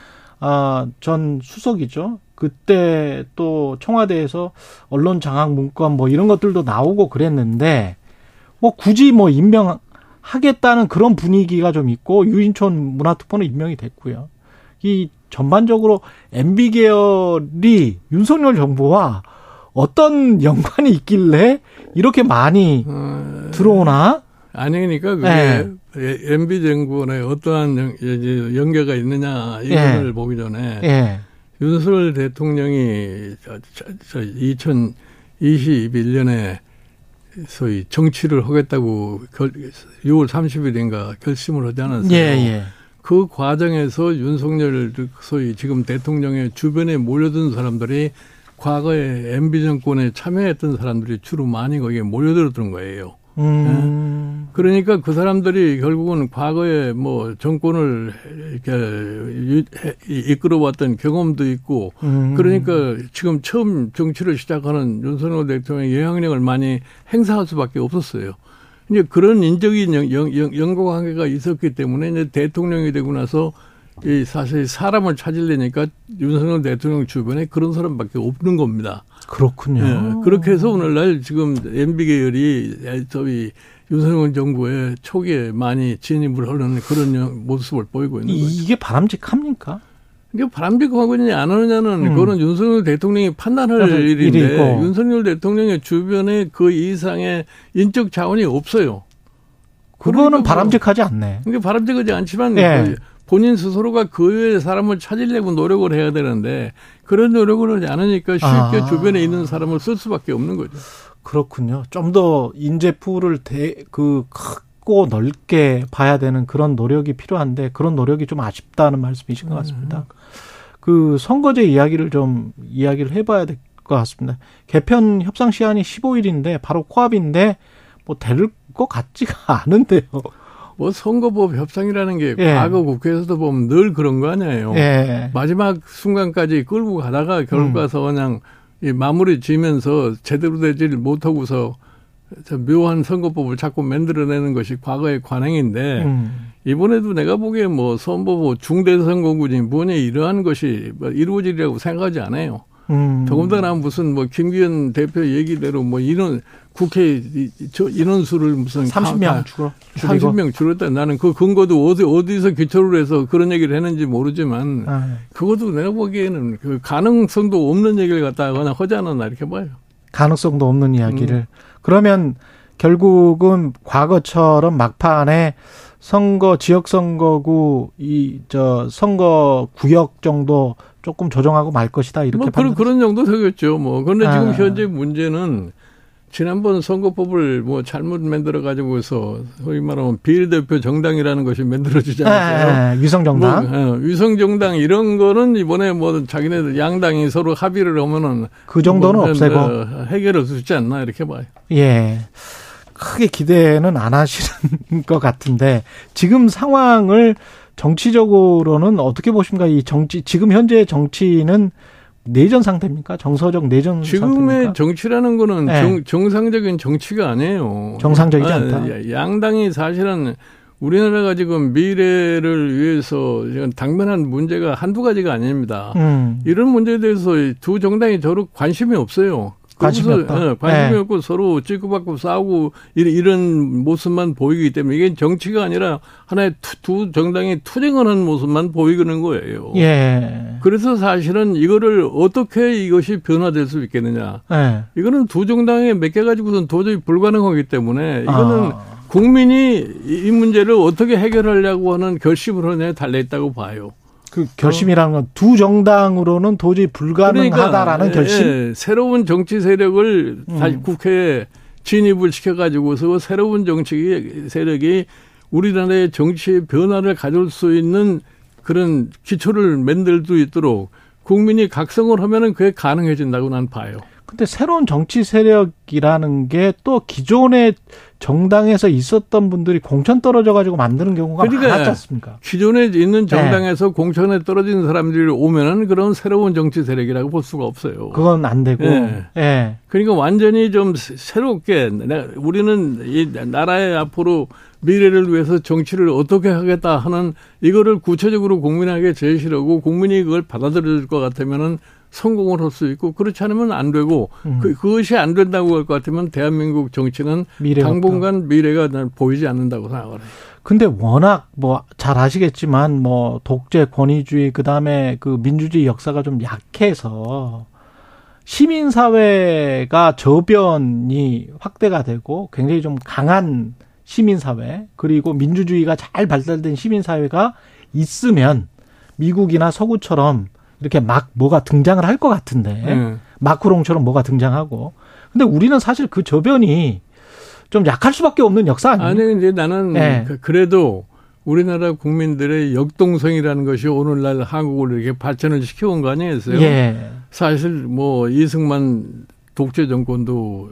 아, 전 수석이죠. 그때 또 청와대에서 언론 장악 문건 뭐 이런 것들도 나오고 그랬는데 뭐 굳이 뭐 임명 하겠다는 그런 분위기가 좀 있고 유인촌 문화특보는 임명이 됐고요. 이 전반적으로 MB 계열이 윤석열 정부와 어떤 연관이 있길래 이렇게 많이 어, 들어오나? 아니, 그러니까 그게 네. MB 정부에 어떠한 연, 이제 연계가 있느냐 이걸 예. 보기 전에 예. 윤석열 대통령이 저, 저, 저 2021년에 소위 정치를 하겠다고 결, 6월 30일인가 결심을 하지 않았어요. 예, 예. 그 과정에서 윤석열 소위 지금 대통령의 주변에 몰려든 사람들이 과거에 MB 정권에 참여했던 사람들이 주로 많이 거기에 몰려들었던 거예요. 음. 그러니까 그 사람들이 결국은 과거에 뭐 정권을 이렇게 이끌어왔던 경험도 있고 음. 그러니까 지금 처음 정치를 시작하는 윤석열 대통령의 영향력을 많이 행사할 수밖에 없었어요. 이제 그런 인적인 연, 연, 연, 연고관계가 있었기 때문에 이제 대통령이 되고 나서 이 사실 사람을 찾으려니까 윤석열 대통령 주변에 그런 사람밖에 없는 겁니다. 그렇군요. 예, 그렇게 해서 오늘날 지금 MB 계열이 저희 윤석열 정부의 초기에 많이 진입을 하는 그런 영- 모습을 보이고 있는 거죠. 이게 바람직합니까? 이게 바람직하고 있느냐 안 하느냐는 음. 그거는 윤석열 대통령이 판단할. 일인데 일이고. 윤석열 대통령의 주변에 그 이상의 인적 자원이 없어요. 그거는 그러니까 뭐- 바람직하지 않네. 이게 바람직하지 않지만 예. 그 본인 스스로가 그 외의 사람을 찾으려고 노력을 해야 되는데 그런 노력을 하지 않으니까 쉽게 아. 주변에 있는 사람을 쓸 수밖에 없는 거죠. 그렇군요. 좀 더 인재 풀을 대, 그 크고 넓게 봐야 되는 그런 노력이 필요한데 그런 노력이 좀 아쉽다는 말씀이신 것 같습니다. 그 선거제 이야기를 좀 이야기를 해봐야 될 것 같습니다. 개편 협상 시한이 15일인데 바로 코앞인데 뭐 될 것 같지가 (laughs) 않은데요. 뭐 선거법 협상이라는 게 예. 과거 국회에서도 보면 늘 그런 거 아니에요. 예. 마지막 순간까지 끌고 가다가 결국 음. 가서 그냥 이 마무리 지면서 제대로 되지를 못하고서 저 묘한 선거법을 자꾸 만들어내는 것이 과거의 관행인데 음. 이번에도 내가 보기에 뭐 선거법 중대선거구지 뭐냐 이러한 것이 뭐 이루어지리라고 생각하지 않아요. 음. 더군다나 무슨 뭐 김기현 대표 얘기대로 뭐 인원 국회 이- 저 인원수를 무슨 30명 줄어. 줄이고. 30명 줄였다. 나는 그 근거도 어디 어디서 기초를 해서 그런 얘기를 했는지 모르지만 아, 그것도 내가 보기에는 그 가능성도 없는 얘기를 하지 않았나 이렇게 봐요. 가능성도 없는 이야기를. 음. 그러면 결국은 과거처럼 막판에 선거 지역 선거구 이 저 선거 구역 정도 조금 조정하고 말 것이다 이렇게 뭐 그런. 그런 정도 되겠죠. 뭐 그런데 지금 아. 현재 문제는 지난번 선거법을 뭐 잘못 만들어 가지고서 소위 말하면 비례대표 정당이라는 것이 만들어지지 않았어요. 예, 예, 위성 정당. 뭐, 어, 위성 정당 이런 거는 이번에 뭐 자기네들 양당이 서로 합의를 하면은 그 정도는 뭐, 없애고. 어, 해결할 수 있지 않나 이렇게 봐요. 예. 크게 기대는 안 하시는 (laughs) 것 같은데 지금 상황을 정치적으로는 어떻게 보십니까? 이 정치 지금 현재 정치는 내전 상태입니까? 정서적 내전 지금의 상태입니까? 정치라는 거는 네. 정, 정상적인 정치가 아니에요. 정상적이지 아, 않다. 양당이 사실은 우리나라가 지금 미래를 위해서 지금 당면한 문제가 한두 가지가 아닙니다. 음. 이런 문제에 대해서 두 정당이 서로 관심이 없어요. 관심이 없다. 예, 관심이 네. 없고 서로 찌고받고 싸우고 이런, 이런 모습만 보이기 때문에 이게 정치가 아니라 하나의 투, 두 정당이 투쟁을 하는 모습만 보이는 거예요. 예. 그래서 사실은 이거를 어떻게 이것이 변화될 수 있겠느냐. 예. 이거는 두 정당에 몇개 가지고는 도저히 불가능하기 때문에 이거는 아. 국민이 이이 문제를 어떻게 해결하려고 하는 결심을 하느냐에 달려 있다고 봐요. 그 결심이라는 건 두 정당으로는 도저히 불가능하다라는 예, 결심. 예, 새로운 정치 세력을 다시 음. 국회에 진입을 시켜가지고서 새로운 정치 세력이 우리나라의 정치의 변화를 가져올 수 있는 그런 기초를 만들 수 있도록 국민이 각성을 하면은 그게 가능해진다고 난 봐요. 근데 새로운 정치 세력이라는 게 또 기존의 정당에서 있었던 분들이 공천 떨어져 가지고 만드는 경우가 그러니까 많았지 않습니까? 기존에 있는 네. 정당에서 공천에 떨어진 사람들이 오면은 그런 새로운 정치 세력이라고 볼 수가 없어요. 그건 안 되고. 예. 예. 그러니까 완전히 좀 새- 새롭게 내- 우리는 이 나라의 앞으로 미래를 위해서 정치를 어떻게 하겠다 하는 이거를 구체적으로 국민에게 제시하고 국민이 그걸 받아들일 것 같으면은 성공을 할 수 있고 그렇지 않으면 안 되고 음. 그, 그것이 안 된다고 할 것 같으면 대한민국 정치는 미래가 당분간 미래가 난 보이지 않는다고 생각을 해요. 근데 워낙 뭐 잘 아시겠지만 뭐 독재 권위주의 그다음에 그 민주주의 역사가 좀 약해서 시민 사회가 저변이 확대가 되고 굉장히 좀 강한 시민 사회 그리고 민주주의가 잘 발달된 시민 사회가 있으면 미국이나 서구처럼 이렇게 막 뭐가 등장을 할 것 같은데 예. 마크롱처럼 뭐가 등장하고 근데 우리는 사실 그 저변이 좀 약할 수밖에 없는 역사 아니에요? 아니 이제 나는 네. 그- 그래도 우리나라 국민들의 역동성이라는 것이 오늘날 한국을 이렇게 발전을 시켜온 거 아니겠어요? 예. 사실 뭐 이승만 독재 정권도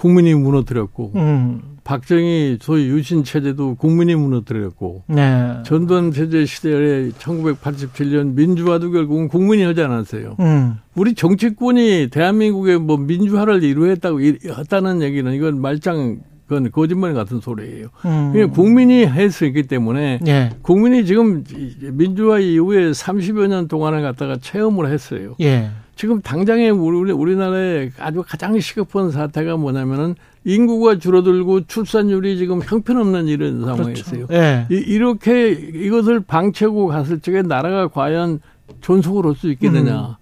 국민이 무너뜨렸고 음. 박정희 소위 유신 체제도 국민이 무너뜨렸고 네. 전두환 체제 시대에 1987년 민주화도 결국은 국민이 하지 않았어요. 음. 우리 정치권이 대한민국의 뭐 민주화를 이루었다고 이- 했다는 얘기는 이건 말짱 그건 거짓말 같은 소리예요. 음. 그냥 국민이 했었기 때문에 예. 국민이 지금 이- 민주화 이후에 30여 년 동안을 갖다가 체험을 했어요. 예. 지금 당장에 우리, 우리나라의 아주 가장 시급한 사태가 뭐냐면은 인구가 줄어들고 출산율이 지금 형편없는 이런 상황이었어요. 예. 이, 이렇게 이것을 방치하고 갔을 적에 나라가 과연 존속을 할 수 있겠느냐.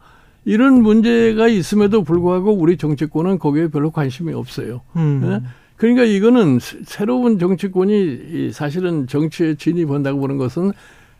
이런 문제가 있음에도 불구하고 우리 정치권은 거기에 별로 관심이 없어요. 음. 예? 그러니까 이거는 새- 새로운 정치권이 이 사실은 정치에 진입한다고 보는 것은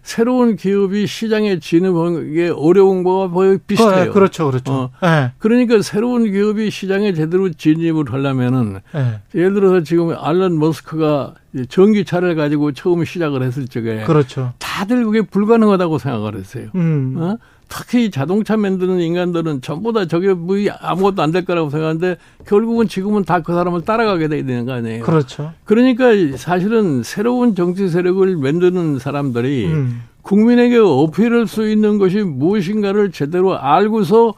새로운 기업이 시장에 진입하기 어려운 거와 거의 비슷해요. 그, 그렇죠, 그렇죠. 어. 예. 그러니까 새로운 기업이 시장에 제대로 진입을 하려면은 예. 예를 들어서 지금 알런 머스크가 이 전기차를 가지고 처음 시작을 했을 적에 그렇죠. 다들 그게 불가능하다고 생각을 했어요. 음. 어? 특히 자동차 만드는 인간들은 전부 다 저게 뭐 아무것도 안 될 거라고 생각하는데 결국은 지금은 다 그 사람을 따라가게 돼 있는 거 아니에요. 그렇죠. 그러니까 사실은 새로운 정치 세력을 만드는 사람들이 음. 국민에게 어필할 수 있는 것이 무엇인가를 제대로 알고서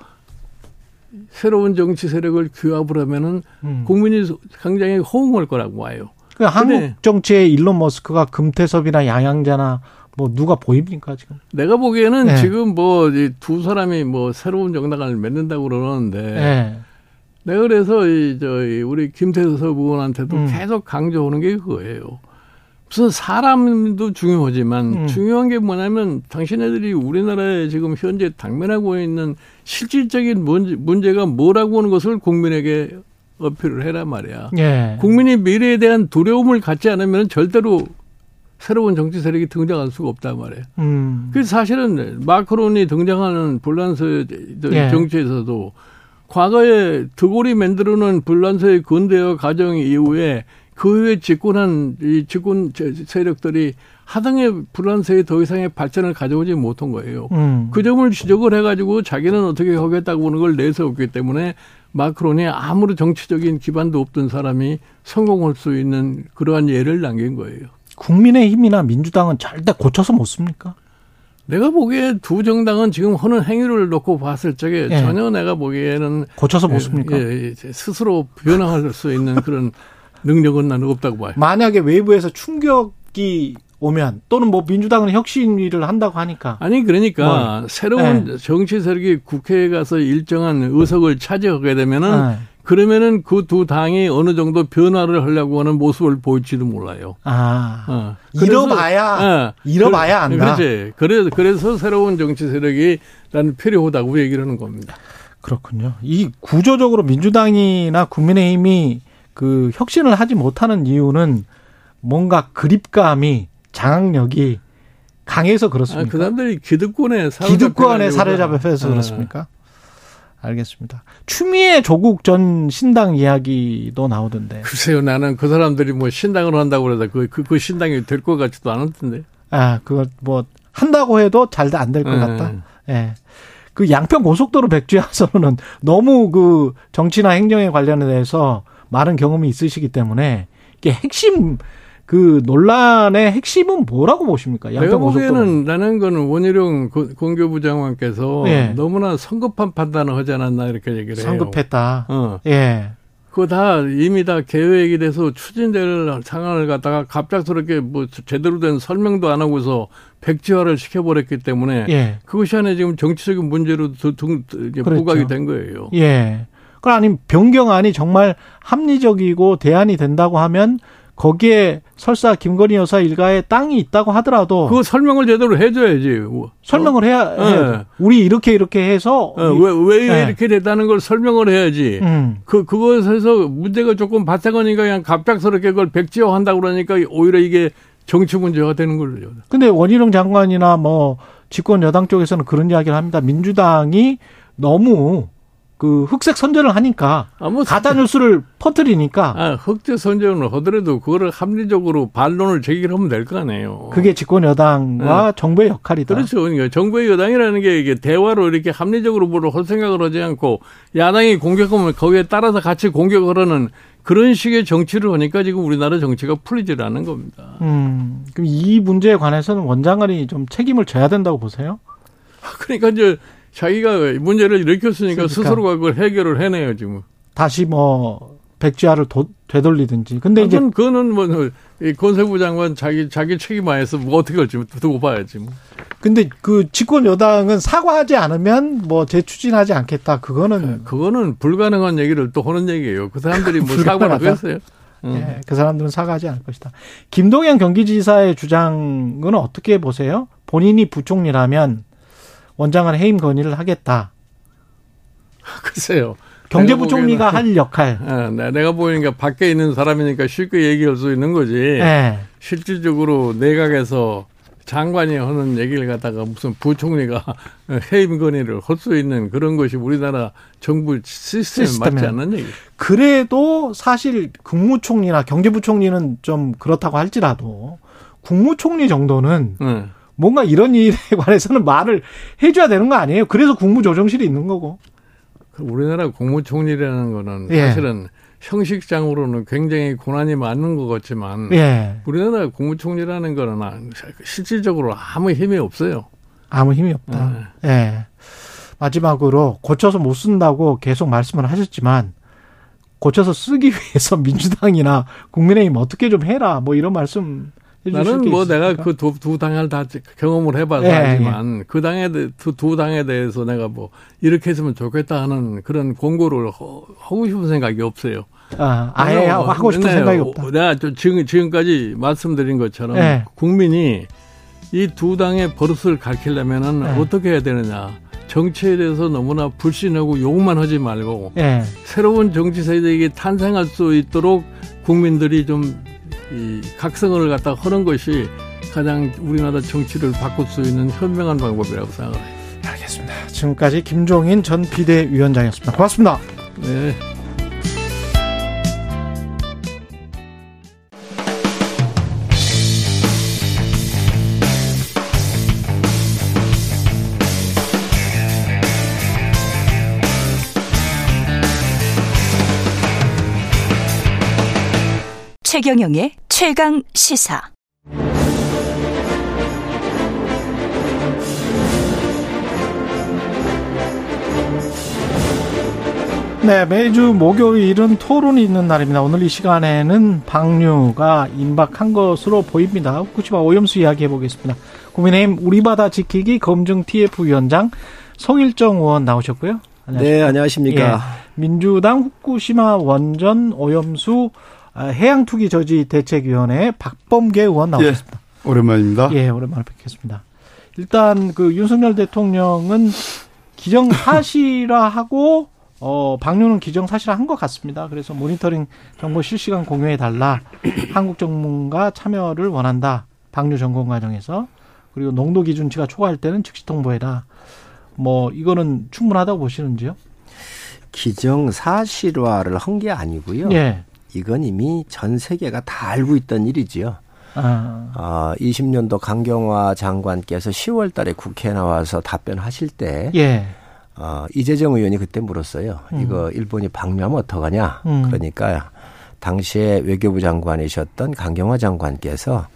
새로운 정치 세력을 규합을 하면은 음. 국민이 굉장히 호응할 거라고 봐요. 그 한국 정치에 일론 머스크가 금태섭이나 양양자나 뭐 누가 보입니까 지금? 내가 보기에는 네. 지금 뭐 두 사람이 뭐 새로운 정당을 맺는다고 그러는데 예. 내가 그래서 이 저희 우리 김태섭 의원한테도 음. 계속 강조하는 게 그거예요. 무슨 사람도 중요하지만 음. 중요한 게 뭐냐면 당신네들이 우리나라에 지금 현재 당면하고 있는 실질적인 문제, 문제가 뭐라고 하는 것을 국민에게 어필을 해란 말이야. 예. 국민이 미래에 대한 두려움을 갖지 않으면 절대로 새로운 정치 세력이 등장할 수가 없단 말이에요. 음. 그 사실은 마크론이 등장하는 불란서 예. 정치에서도 과거에 드골이 만들어놓은 불란서의 근대화 과정 이후에 그 후에 집권한 이 집권 세- 세력들이 하등의 불란서에 더 이상의 발전을 가져오지 못한 거예요. 음. 그 점을 지적을 해가지고 자기는 어떻게 하겠다고 하는 걸 내세웠기 때문에 마크론이 아무런 정치적인 기반도 없던 사람이 성공할 수 있는 그러한 예를 남긴 거예요. 국민의힘이나 민주당은 절대 고쳐서 못 씁니까? 내가 보기에 두 정당은 지금 하는 행위를 놓고 봤을 적에 예. 전혀 내가 보기에는 고쳐서 못 예, 씁니까? 예, 예, 스스로 변화할 수 있는 그런 (laughs) 능력은 나는 없다고 봐요. 만약에 외부에서 충격 바뀌 오면 또는 뭐 민주당은 혁신위를 한다고 하니까 아니 그러니까 뭐, 새로운 네. 정치 세력이 국회에 가서 일정한 의석을 차지하게 되면은 네. 그러면은 그 두 당이 어느 정도 변화를 하려고 하는 모습을 보일지도 몰라요. 아 어. 잃어봐야 예. 잃어봐야 안다. 그렇지. 그래서 그래서 새로운 정치 세력이 나는 필요하다고 얘기를 하는 겁니다. 그렇군요. 이 구조적으로 민주당이나 국민의힘이 그 혁신을 하지 못하는 이유는 뭔가 그립감이 장악력이 강해서 아, 그렇습니까? 그 사람들이 기득권에 기득권의 사로잡혀서 어. 그렇습니까? 알겠습니다. 추미애 조국 전 신당 이야기도 나오던데. 글쎄요, 나는 그 사람들이 뭐 신당을 한다고 그러다 그, 그, 그 신당이 될 것 같지도 않았던데. 아, 그거 뭐 한다고 해도 잘 안 될것 예. 같다. 예. 그 양평 고속도로 백지화선은 (laughs) 너무 그 정치나 행정에 관련해서 많은 경험이 있으시기 때문에 이게 핵심 그 논란의 핵심은 뭐라고 보십니까? 내가. 보기에는 나는 거는 원희룡 고- 공교부 장관께서 예. 너무나 성급한 판단을 하지 않았나 이렇게 얘기를 해요. 성급했다. 어. 예. 그거 다 이미 다 계획이 돼서 추진될 상황을 갖다가 갑작스럽게 뭐 제대로 된 설명도 안 하고서 백지화를 시켜버렸기 때문에 예. 그것이 안에 지금 정치적인 문제로 이게 그렇죠. 부각이 된 거예요. 예. 그 아니 변경안이 정말 합리적이고 대안이 된다고 하면 거기에 설사 김건희 여사 일가에 땅이 있다고 하더라도 그거 설명을 제대로 해줘야지. 설명을 해야 어. 예. 우리 이렇게 이렇게 해서 어, 왜, 왜 예. 이렇게 됐다는 걸 설명을 해야지. 음. 그, 그것에서 문제가 조금 발생하니까 그냥 갑작스럽게 그걸 백지화 한다고 그러니까 오히려 이게 정치 문제가 되는 걸로. 근데 원희룡 장관이나 뭐 집권 여당 쪽에서는 그런 이야기를 합니다. 민주당이 너무 그 흑색 선전을 하니까 아, 뭐 가짜 뉴스를 퍼뜨리니까 아, 흑제 선전을 하더라도 그거를 합리적으로 반론을 제기하면 될 거 아니에요. 그게 집권 여당과 정부의 역할이다. 그렇죠. 그러니까 정부의 여당이라는 게 이게 대화로 이렇게 합리적으로 뭐를 할 생각을 하지 않고 야당이 공격하면 거기에 따라서 같이 공격을 하는 그런 식의 정치를 하니까 지금 우리나라 정치가 풀리질 않는 겁니다. 음, 그럼 이 문제에 관해서는 원장관이 좀 책임을 져야 된다고 보세요? 그러니까 이제 자기가 문제를 일으켰으니까 그러니까. 스스로가 그걸 해결을 해내야지 뭐. 다시 뭐 백지화를 도- 되돌리든지. 근데 이제 그건 그거는 뭐이 권세부 장관 자기 자기 책임 안에서 뭐 어떻게 할지 두고 봐야지 뭐. 근데 그 집권 여당은 사과하지 않으면 뭐 재추진하지 않겠다. 그거는 그거는 불가능한 얘기를 또 하는 얘기예요. 그 사람들이 뭐 (laughs) 사과를? 하겠어요? 응. 예, 그 사람들은 사과하지 않을 것이다. 김동연 경기지사의 주장은 어떻게 보세요? 본인이 부총리라면 원장관 해임 건의를 하겠다. (laughs) 글쎄요. 경제부총리가 할 역할. (laughs) 예, 내- 내가 보니까 밖에 있는 사람이니까 쉽게 얘기할 수 있는 거지. 예. 실질적으로 내각에서 장관이 하는 얘기를 갖다가 무슨 부총리가 (laughs) 해임 건의를 할 수 있는 그런 것이 우리나라 정부 시스템에 맞지 시스템에. 않는 얘기. 그래도 사실 국무총리나 경제부총리는 좀 그렇다고 할지라도 국무총리 정도는 예. 뭔가 이런 일에 (laughs) 관해서는 말을 해줘야 되는 거 아니에요? 그래서 국무조정실이 있는 거고. 그 우리나라 국무총리라는 거는 예. 사실은 형식상으로는 굉장히 고난이 많은 것 같지만 예. 우리나라 국무총리라는 거는 아- 실질적으로 아무 힘이 없어요. 아무 힘이 없다. 예. 마지막으로 고쳐서 못 쓴다고 계속 말씀을 하셨지만 고쳐서 쓰기 위해서 (laughs) 민주당이나 국민의힘 어떻게 좀 해라 뭐 이런 말씀 나는 게뭐 있습니까? 내가 그 두 두 당을 다 경험을 해봐서 예, 알지만 그 당에 대- 두, 두 당에 대해서 내가 뭐 이렇게 했으면 좋겠다 하는 그런 공고를 허- 하고 싶은 생각이 없어요. 아, 아예 내가 하고 싶은 네, 생각이 없다. 내가 좀 지금 지금까지 말씀드린 것처럼 예. 국민이 이 두 당의 버릇을 가르치려면은 네. 어떻게 해야 되느냐. 정치에 대해서 너무나 불신하고 욕만 하지 말고 예. 새로운 정치 세력이 탄생할 수 있도록 국민들이 좀 이 각성을 갖다 하는 것이 가장 우리나라 정치를 바꿀 수 있는 현명한 방법이라고 생각해요. 알겠습니다. 지금까지 김종인 전 비대위원장이었습니다. 고맙습니다. 네. 최경영의 최강 시사. 네, 매주 목요일은 토론이 있는 날입니다. 오늘 이 시간에는 방류가 임박한 것으로 보입니다. 후쿠시마 오염수 이야기 해보겠습니다. 국민의힘 우리 바다 지키기 검증 TF 위원장 성일정 의원 나오셨고요. 안녕하십니까? 네, 안녕하십니까. 예, 민주당 후쿠시마 원전 오염수 아, 해양투기 저지 대책위원회 박범계 의원 나오셨습니다. 예, 오랜만입니다. 예, 오랜만에 뵙겠습니다. 일단 그 윤석열 대통령은 기정 사실화하고 (laughs) 어, 방류는 기정 사실화한 것 같습니다. 그래서 모니터링 정보 실시간 공유해 달라. (clears throat) 한국 전문가 참여를 원한다. 방류 점검 과정에서 그리고 농도 기준치가 초과할 때는 즉시 통보해라. 뭐 이거는 충분하다고 보시는지요? 기정 사실화를 한 게 아니고요. 예. 이건 이미 전 세계가 다 알고 있던 일이지요. 아. 어, 20년도 강경화 장관께서 10월 달에 국회에 나와서 답변하실 때 예. 어, 이재정 의원이 그때 물었어요. 음. 이거 일본이 방류하면 어떡하냐. 음. 그러니까 당시에 외교부 장관이셨던 강경화 장관께서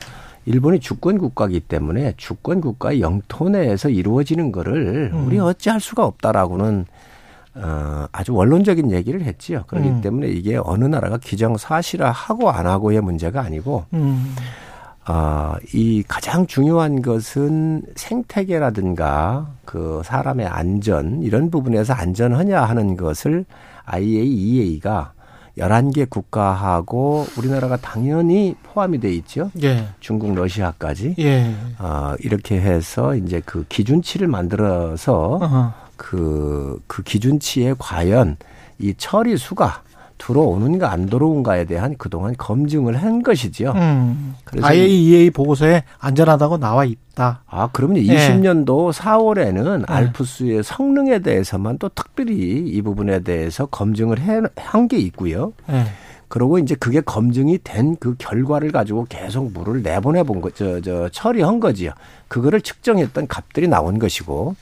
일본이 주권 국가이기 때문에 주권 국가의 영토 내에서 이루어지는 거를 음. 우리 어찌할 수가 없다라고는 어, 아주 원론적인 얘기를 했지요. 그렇기 음. 때문에 이게 어느 나라가 기정사실화 하고 안 하고의 문제가 아니고 음. 어, 이 가장 중요한 것은 생태계라든가 그 사람의 안전 이런 부분에서 안전하냐 하는 것을 IAEA가 11개 국가하고 우리나라가 당연히 포함이 돼 있죠. 예. 중국, 러시아까지. 예. 어, 이렇게 해서 이제 그 기준치를 만들어서 그, 그 기준치에 과연 이 처리 수가 들어오는가 안 들어오는가에 대한 그동안 검증을 한 것이지요. 음. 그래서 IAEA 보고서에 안전하다고 나와 있다. 아, 그러면 네. 20년도 4월에는 네. 알프스의 성능에 대해서만 또 특별히 이 부분에 대해서 검증을 한 게 있고요. 네. 그리고 이제 그게 검증이 된 그 결과를 가지고 계속 물을 내보내 본 거, 저, 저, 처리한 거지요. 그거를 측정했던 값들이 나온 것이고.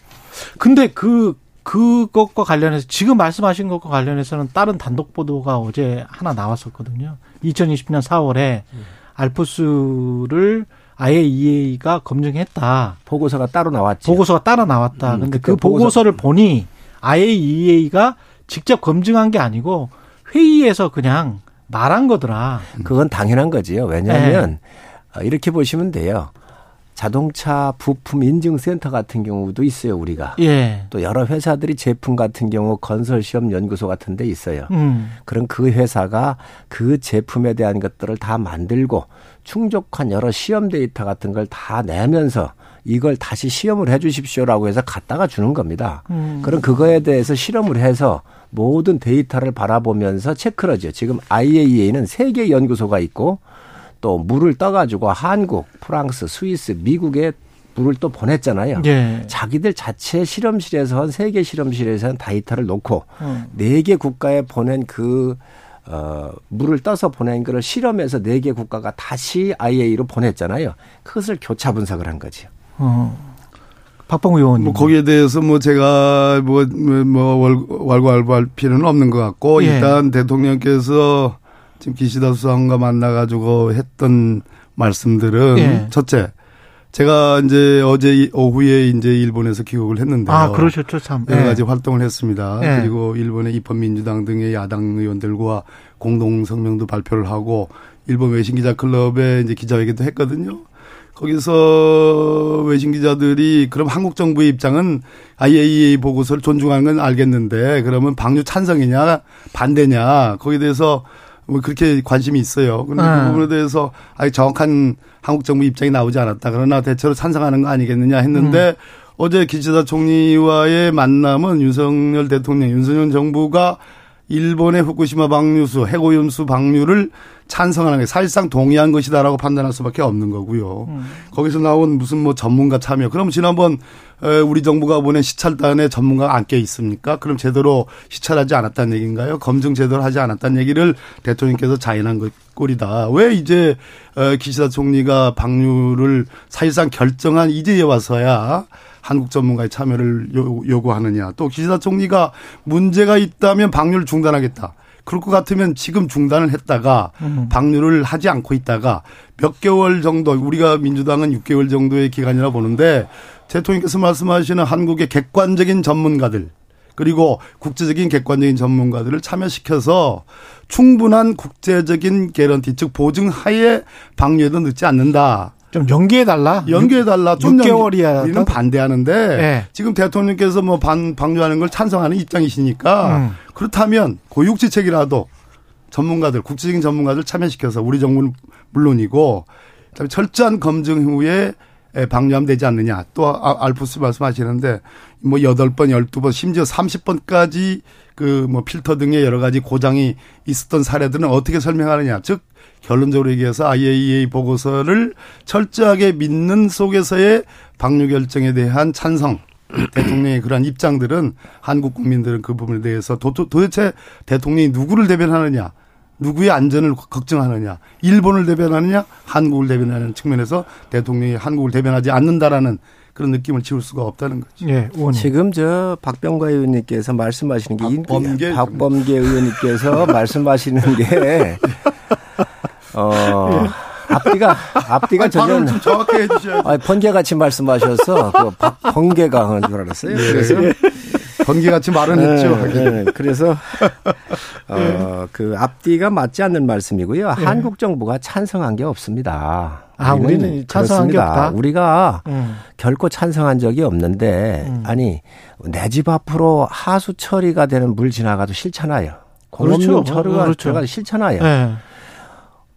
근데 그 그것과 관련해서 지금 말씀하신 것과 관련해서는 다른 단독 보도가 어제 하나 나왔었거든요. 2020년 4월에 알프스를 IAEA가 검증했다. 보고서가 따로 나왔죠. 보고서가 따로 나왔다. 음, 근데 그 보고서를 보니 IAEA가 직접 검증한 게 아니고 회의에서 그냥 말한 거더라. 그건 당연한 거지요. 왜냐하면 네. 이렇게 보시면 돼요. 자동차 부품 인증센터 같은 경우도 있어요 우리가. 예. 또 여러 회사들이 제품 같은 경우 건설 시험 연구소 같은 데 있어요. 음. 그럼 그 회사가 그 제품에 대한 것들을 다 만들고 충족한 여러 시험 데이터 같은 걸 다 내면서 이걸 다시 시험을 해 주십시오라고 해서 갖다가 주는 겁니다. 음. 그럼 그거에 대해서 실험을 해서 모든 데이터를 바라보면서 체크를 하죠. 지금 IAEA는 세 개 연구소가 있고 또 물을 떠가지고 한국, 프랑스, 스위스, 미국에 물을 또 보냈잖아요. 예. 자기들 자체 실험실에서 한 세계 실험실에서 한 데이터를 놓고 어. 네개 국가에 보낸 그 어, 물을 떠서 보낸 거를 실험해서 네 개 국가가 다시 IAEA로 보냈잖아요. 그것을 교차 분석을 한 거죠. 어. 박봉 의원. 뭐 거기에 대해서 뭐 제가 뭐, 뭐, wal고왈부할 필요는 없는 것 같고 예. 일단 대통령께서 지금 기시다 수상과 만나가지고 했던 말씀들은 예. 첫째, 제가 이제 어제 오후에 이제 일본에서 귀국을 했는데요. 아, 그러셨죠, 참. 여러 가지 예. 활동을 했습니다. 예. 그리고 일본의 입헌민주당 등의 야당 의원들과 공동 성명도 발표를 하고 일본 외신 기자 클럽에 이제 기자회견도 했거든요. 거기서 외신 기자들이 그럼 한국 정부의 입장은 IAEA 보고서를 존중하는 건 알겠는데 그러면 방류 찬성이냐 반대냐 거기에 대해서 뭐 그렇게 관심이 있어요. 그런데 네. 그 부분에 대해서 아직 정확한 한국 정부 입장이 나오지 않았다. 그러나 대체로 찬성하는 거 아니겠느냐 했는데 음. 어제 기시다 총리와의 만남은 윤석열 대통령, 윤석열 정부가 일본의 후쿠시마 방류수, 해고염수 방류를 찬성하는 게 사실상 동의한 것이다라고 판단할 수밖에 없는 거고요. 음. 거기서 나온 무슨 뭐 전문가 참여. 그럼 지난번 우리 정부가 보낸 시찰단에 전문가가 안 껴 있습니까? 그럼 제대로 시찰하지 않았다는 얘기인가요? 검증 제대로 하지 않았다는 얘기를 대통령께서 자인한 것 꼴이다. 왜 이제 기시다 총리가 방류를 사실상 결정한 이제에 와서야 한국 전문가의 참여를 요구하느냐. 또 기시다 총리가 문제가 있다면 방류를 중단하겠다. 그럴 것 같으면 지금 중단을 했다가 음. 방류를 하지 않고 있다가 몇 개월 정도 우리가 민주당은 6개월 정도의 기간이라 보는데 대통령께서 말씀하시는 한국의 객관적인 전문가들 그리고 국제적인 객관적인 전문가들을 참여시켜서 충분한 국제적인 개런티 즉 보증 하에 방류에도 늦지 않는다. 좀 연기해 달라. 연기해 달라. 좀 6개월이야. 우리는 반대하는데 네. 지금 대통령께서 뭐 반, 방류하는 걸 찬성하는 입장이시니까 음. 그렇다면 고육지책이라도 전문가들 국제적인 전문가들 참여시켜서 우리 정부는 물론이고 그다음에 철저한 검증 후에 방류하면 되지 않느냐. 또 아, 알프스 말씀하시는데 뭐 여덟 번 열두 번 심지어 삼십 번까지 그 뭐 필터 등의 여러 가지 고장이 있었던 사례들은 어떻게 설명하느냐. 즉 결론적으로 얘기해서 IAEA 보고서를 철저하게 믿는 속에서의 방류 결정에 대한 찬성. (clears throat) 대통령의 그러한 입장들은 한국 국민들은 그 부분에 대해서 도, 도대체 대통령이 누구를 대변하느냐 누구의 안전을 걱정하느냐, 일본을 대변하느냐, 한국을 대변하는 측면에서 대통령이 한국을 대변하지 않는다라는 그런 느낌을 지울 수가 없다는 거죠. 예, 지금 저 박병과 의원님께서 말씀하시는 게 박범계, 박범계 의원님께서 (laughs) 말씀하시는 게 (laughs) 어. 앞뒤가 앞뒤가 전혀 정확히 해주셔야 아 번개 같이 말씀하셔서 그 번개가 한줄 알았어요. 네. 그래서 번개같이 말은 했죠. 네, 네. 그래서 어, 그 앞뒤가 맞지 않는 말씀이고요. 네. 한국 정부가 찬성한 게 없습니다. 아, 우리는, 우리는 찬성한 게 없다. 우리가 음. 결코 찬성한 적이 없는데 음. 아니 내 집 앞으로 하수 처리가 되는 물 지나가도 싫잖아요. 공업용 그렇죠. 처리가 그렇죠. 들어가도 싫잖아요.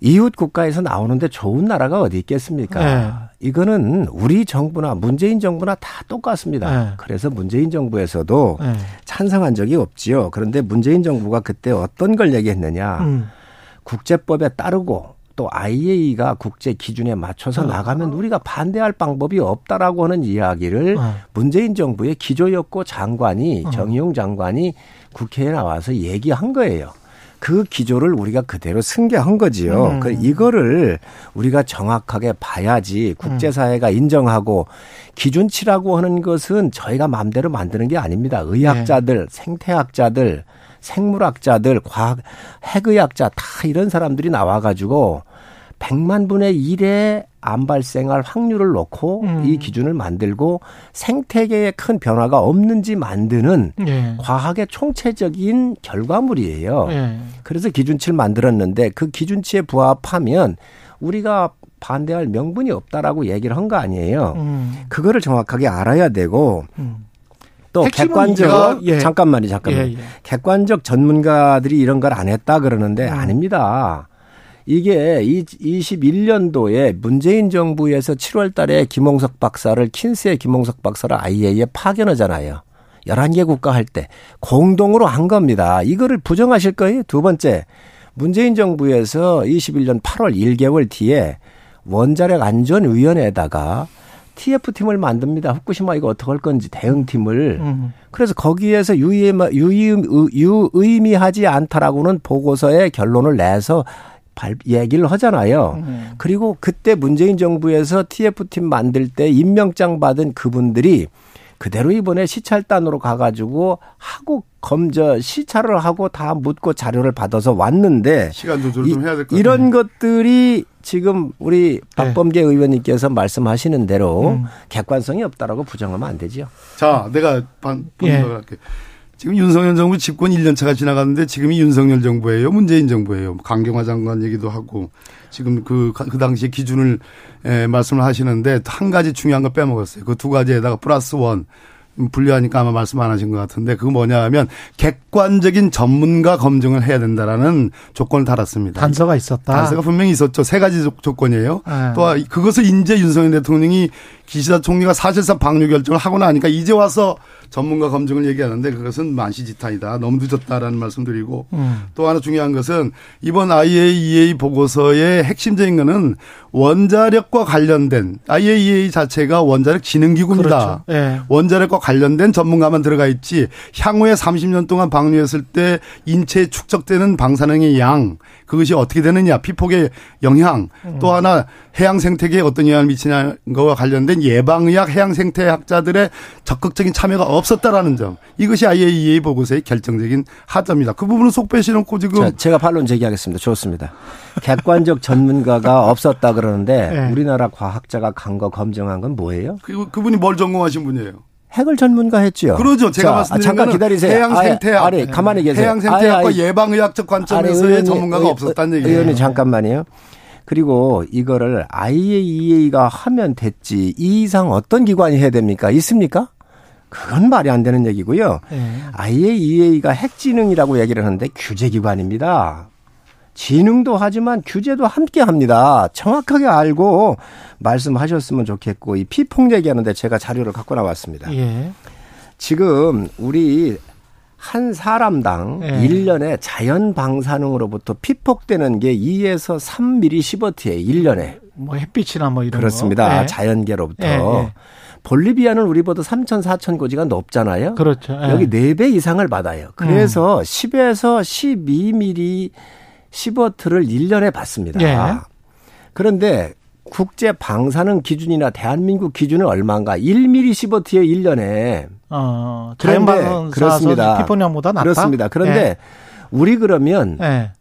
네. 이웃 국가에서 나오는데 좋은 나라가 어디 있겠습니까? 네. 이거는 우리 정부나 문재인 정부나 다 똑같습니다. 네. 그래서 문재인 정부에서도 네. 찬성한 적이 없지요. 그런데 문재인 정부가 그때 어떤 걸 얘기했느냐? 음. 국제법에 따르고 또 IAEA가 국제 기준에 맞춰서 어. 나가면 우리가 반대할 방법이 없다라고 하는 이야기를 어. 문재인 정부의 기조였고 장관이 어. 정의용 장관이 국회에 나와서 얘기한 거예요. 그 기조를 우리가 그대로 승계한 거지요. 음. 그 이거를 우리가 정확하게 봐야지 국제사회가 인정하고 기준치라고 하는 것은 저희가 마음대로 만드는 게 아닙니다. 의학자들, 네. 생태학자들, 생물학자들, 과학, 핵의학자 다 이런 사람들이 나와가지고 100만 분의 1의 암 발생할 확률을 놓고 음. 이 기준을 만들고 생태계에 큰 변화가 없는지 만드는 예. 과학의 총체적인 결과물이에요. 예. 그래서 기준치를 만들었는데 그 기준치에 부합하면 우리가 반대할 명분이 없다라고 얘기를 한 거 아니에요. 음. 그거를 정확하게 알아야 되고 음. 또 객관적 예. 잠깐만요, 잠깐만. 예, 예. 객관적 전문가들이 이런 걸 안 했다 그러는데 음. 아닙니다. 이게 21년도에 문재인 정부에서 7월 달에 김홍석 박사를 킨스의 김홍석 박사를 IAEA에 파견하잖아요. 11개 국가 할 때 공동으로 한 겁니다. 이거를 부정하실 거예요? 두 번째. 문재인 정부에서 21년 8월 1개월 뒤에 원자력 안전 위원회에다가 TF팀을 만듭니다. 후쿠시마 이거 어떻게 할 건지 대응팀을. 음. 그래서 거기에서 유의미, 유의미하지 않다라고는 보고서에 결론을 내서 발, 얘기를 하잖아요. 음. 그리고 그때 문재인 정부에서 TF팀 만들 때 임명장 받은 그분들이 그대로 이번에 시찰단으로 가가지고 하고 검저 시찰을 하고 다 묻고 자료를 받아서 왔는데 시간 조절 좀 해야 될것 이런 것들이 지금 우리 박범계 네. 의원님께서 말씀하시는 대로 음. 객관성이 없다라고 부정하면 안 되지요. 자, 내가 반 분석을 예. 할게. 지금 윤석열 정부 집권 1년 차가 지나갔는데 지금이 윤석열 정부예요, 문재인 정부예요. 강경화 장관 얘기도 하고 지금 그, 그 당시 기준을 에, 말씀을 하시는데 한 가지 중요한 거 빼먹었어요. 그 두 가지에다가 플러스 원. 분류하니까 아마 말씀 안 하신 것 같은데 그거 뭐냐 하면 객관적인 전문가 검증을 해야 된다라는 조건을 달았습니다. 단서가 있었다. 단서가 분명히 있었죠. 세 가지 조 건이에요. 네. 또 그것을 인제 윤석열 대통령이 기시다 총리가 사실상 방류 결정을 하고 나니까 이제 와서 전문가 검증을 얘기하는데 그것은 만시지탄이다. 너무 늦었다라는 말씀드리고 음. 또 하나 중요한 것은 이번 IAEA 보고서의 핵심적인 것은 원자력과 관련된 IAEA 자체가 원자력 진흥기구입니다. 그렇죠. 네. 원자력과 관련된 전문가만 들어가 있지 향후에 30년 동안 방류했을 때 인체에 축적되는 방사능의 양 그것이 어떻게 되느냐 피폭의 영향 음. 또 하나 해양 생태계에 어떤 영향을 미치는 것과 관련된 예방의학 해양 생태학자들의 적극적인 참여가 없었다라는 점 이것이 IAEA 보고서의 결정적인 하점입니다. 그 부분은 속 빼시 놓고 지금 자, 제가 반론 제기하겠습니다. 좋습니다. 객관적 전문가가 (laughs) 없었다 그러는데 네. 우리나라 과학자가 간 거 검증한 건 뭐예요? 그, 그분이 뭘 전공하신 분이에요? 핵을 전문가 했지요. 그러죠. 제가 자, 말씀드린 잠깐 기다리세요. 해양 생태학. 아니, 아니 가만히 계세요. 해양 생태학과 예방의학적 관점에서의 아니, 전문가가 없었다는 얘기예요. 의원님 잠깐만요. 그리고 이거를 IAEA가 하면 됐지 이 이상 어떤 기관이 해야 됩니까? 있습니까? 그건 말이 안 되는 얘기고요. 네. IAEA가 핵지능이라고 얘기를 하는데 규제기관입니다. 지능도 하지만 규제도 함께 합니다. 정확하게 알고 말씀하셨으면 좋겠고 이 피폭 얘기하는데 제가 자료를 갖고 나왔습니다. 예. 지금 우리 한 사람당 예. 1년에 자연 방사능으로부터 피폭되는 게 2에서 3mm 시버트에 1년에. 뭐 햇빛이나 뭐 이런 그렇습니다. 예. 자연계로부터. 예. 예. 볼리비아는 우리보다 3천 4천 고지가 높잖아요. 그렇죠. 예. 여기 4배 이상을 받아요. 그래서 음. 10에서 12mm 시버트를 1년에 받습니다. 예. 그런데 국제 방사능 기준이나 대한민국 기준은 얼마인가? 1mm 시버트에 1년에. 어, 자연방사능 그렇습니다. 피폭량보다 낮다. 그렇습니다. 그런데 예. 우리 그러면 예.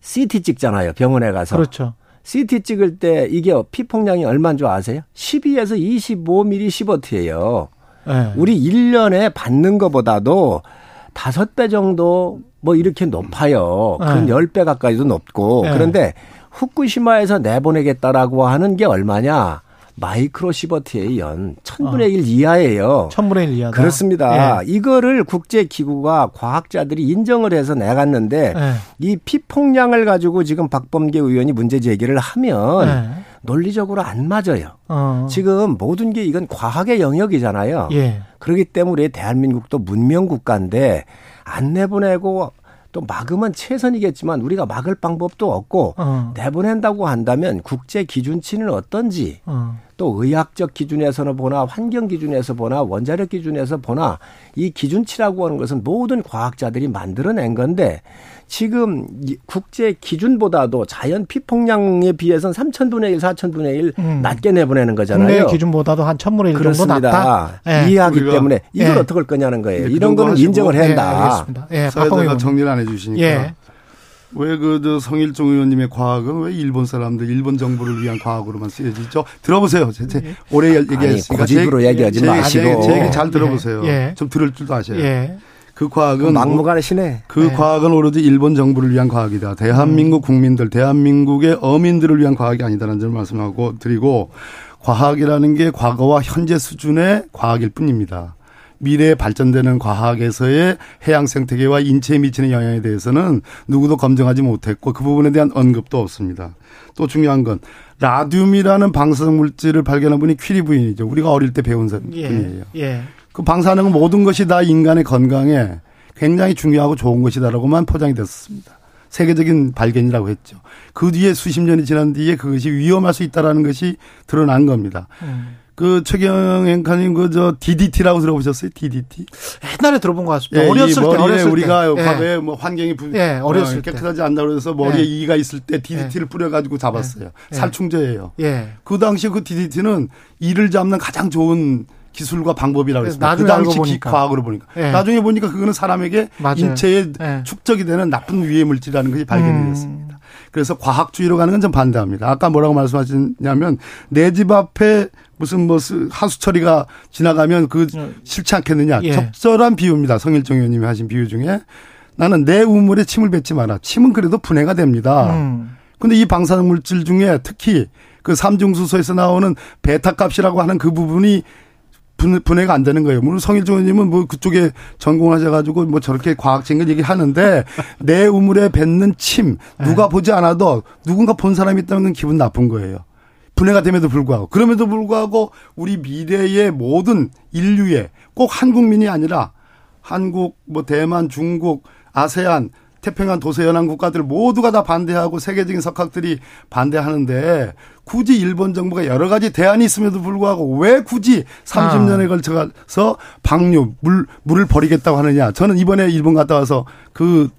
CT 찍잖아요. 병원에 가서. 그렇죠. CT 찍을 때 이게 피폭량이 얼마인 줄 아세요? 12에서 25mm 시버트예요. 예. 우리 1년에 받는 것보다도 5배 정도 뭐 이렇게 높아요. 그건 네. 10배 가까이도 높고. 네. 그런데 후쿠시마에서 내보내겠다라고 하는 게 얼마냐? 마이크로 시버트의 연 천분의 일 어. 이하예요. 천분의 일 이하다. 그렇습니다. 예. 이거를 국제 기구가 과학자들이 인정을 해서 내갔는데 예. 이 피폭량을 가지고 지금 박범계 의원이 문제 제기를 하면 예. 논리적으로 안 맞아요. 어. 지금 모든 게 이건 과학의 영역이잖아요. 예. 그렇기 때문에 대한민국도 문명 국가인데 안 내보내고 또 막으면 최선이겠지만 우리가 막을 방법도 없고 어. 내보낸다고 한다면 국제 기준치는 어떤지 어. 또 의학적 기준에서는 보나 환경 기준에서 보나 원자력 기준에서 보나 이 기준치라고 하는 것은 모든 과학자들이 만들어낸 건데 지금 국제 기준보다도 자연 피폭량에 비해서는 3천분의 1, 4천분의 1 음. 낮게 내보내는 거잖아요. 국내 기준보다도 한 천분의 1 정도 낮다. 네. 이해하기 때문에 이걸 네. 어떻게 할 거냐는 거예요. 네, 이런 거는 인정을 해야 한다. 네, 예, 사회자가 정리를 안 해주시니까. 예. 왜그 성일종 의원님의 과학은 왜 일본 사람들 일본 정부를 위한 과학으로만 쓰여지죠? 들어보세요. 제, 제 오래 얘기했으니까 고집으로 얘기하지 마시고 제, 얘기 잘 들어보세요. 예. 좀 들을 줄도 아셔요. 예. 그 과학은 막무가내시네. 그 네. 과학은 오로지 일본 정부를 위한 과학이다. 대한민국 국민들, 대한민국의 어민들을 위한 과학이 아니다라는 점을 말씀하고 드리고 과학이라는 게 과거와 현재 수준의 과학일 뿐입니다. 미래에 발전되는 과학에서의 해양 생태계와 인체에 미치는 영향에 대해서는 누구도 검증하지 못했고 그 부분에 대한 언급도 없습니다. 또 중요한 건 라듐이라는 방사성 물질을 발견한 분이 퀴리 부인이죠. 우리가 어릴 때 배운 예. 분이에요. 예. 그 방사능은 모든 것이 다 인간의 건강에 굉장히 중요하고 좋은 것이다라고만 포장이 됐습니다. 세계적인 발견이라고 했죠. 그 뒤에 수십 년이 지난 뒤에 그것이 위험할 수 있다라는 것이 드러난 겁니다. 음. 그 최경앵카님 그 저 DDT라고 들어보셨어요? DDT? 옛날에 들어본 것 같습니다. 예, 어렸을 때 어렸을 우리가 때. 과거에 예. 뭐 환경이 부, 예, 어렸을 어, 깨끗하지 않다 그래서 머리에 예. 이가 있을 때 DDT를 예. 뿌려 가지고 잡았어요. 예. 살충제예요. 그 당시 그 DDT는 이를 잡는 가장 좋은 기술과 방법이라고 했습니다. 그 당시 보니까. 과학으로 보니까. 예. 나중에 보니까 그거는 사람에게 맞아요. 인체에 예. 축적이 되는 나쁜 유해 물질이라는 것이 발견이 음. 됐습니다. 그래서 과학주의로 가는 건 좀 반대합니다. 아까 뭐라고 말씀하셨냐면 내 집 앞에 무슨 뭐 하수 처리가 지나가면 그 예. 싫지 않겠느냐. 예. 적절한 비유입니다. 성일정 의원님이 하신 비유 중에 나는 내 우물에 침을 뱉지 마라. 침은 그래도 분해가 됩니다. 음. 근데 이 방사능 물질 중에 특히 그 삼중수소에서 나오는 베타 값이라고 하는 그 부분이 분해가 안 되는 거예요. 물론 성일종 의원님은 뭐 그쪽에 전공하셔가지고 뭐 저렇게 과학적인 얘기 하는데 (laughs) 내 우물에 뱉는 침 누가 네. 보지 않아도 누군가 본 사람이 있다는 건 기분 나쁜 거예요. 분해가 됨에도 불구하고 그럼에도 불구하고 우리 미래의 모든 인류의 꼭 한국민이 아니라 한국 뭐 대만 중국 아세안 태평양 도서 연안 국가들 모두가 다 반대하고 세계적인 석학들이 반대하는데 굳이 일본 정부가 여러 가지 대안이 있음에도 불구하고 왜 굳이 30년에 아. 걸쳐서 방류 물 물을 버리겠다고 하느냐 저는 이번에 일본 갔다 와서 그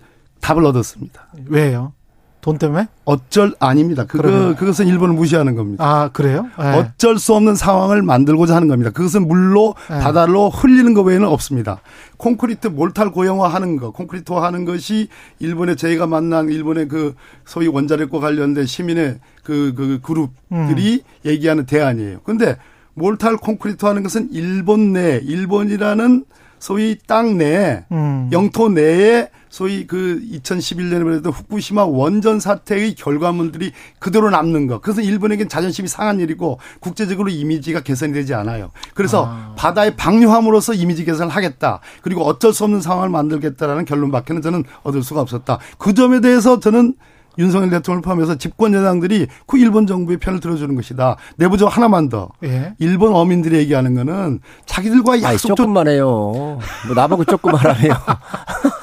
답을 얻었습니다. 왜요? 돈 때문에? 어쩔 아닙니다. 그거 그것은 일본을 무시하는 겁니다. 아 그래요? 네. 어쩔 수 없는 상황을 만들고자 하는 겁니다. 그것은 물로 네. 바다로 흘리는 것 외에는 없습니다. 콘크리트 몰탈 고형화하는 것, 콘크리트화하는 것이 일본의 저희가 만난 일본의 그 소위 원자력과 관련된 시민의 그, 그 그룹들이 음. 얘기하는 대안이에요. 그런데 몰탈 콘크리트 하는 것은 일본 내 일본이라는 소위 땅 내, 음. 영토 내에 소위 그 2011년에 그랬던 후쿠시마 원전 사태의 결과물들이 그대로 남는 것. 그래서 일본에겐 자존심이 상한 일이고 국제적으로 이미지가 개선이 되지 않아요. 그래서 아. 바다에 방류함으로써 이미지 개선을 하겠다. 그리고 어쩔 수 없는 상황을 만들겠다라는 결론밖에는 저는 얻을 수가 없었다. 그 점에 대해서 저는 윤석열 대통령을 포함해서 집권 여당들이 그 일본 정부의 편을 들어주는 것이다. 내부적으로 하나만 더. 예. 일본 어민들이 얘기하는 거는 자기들과 약속 조금만 해요. 뭐 나보고 조금만 하래요. (laughs)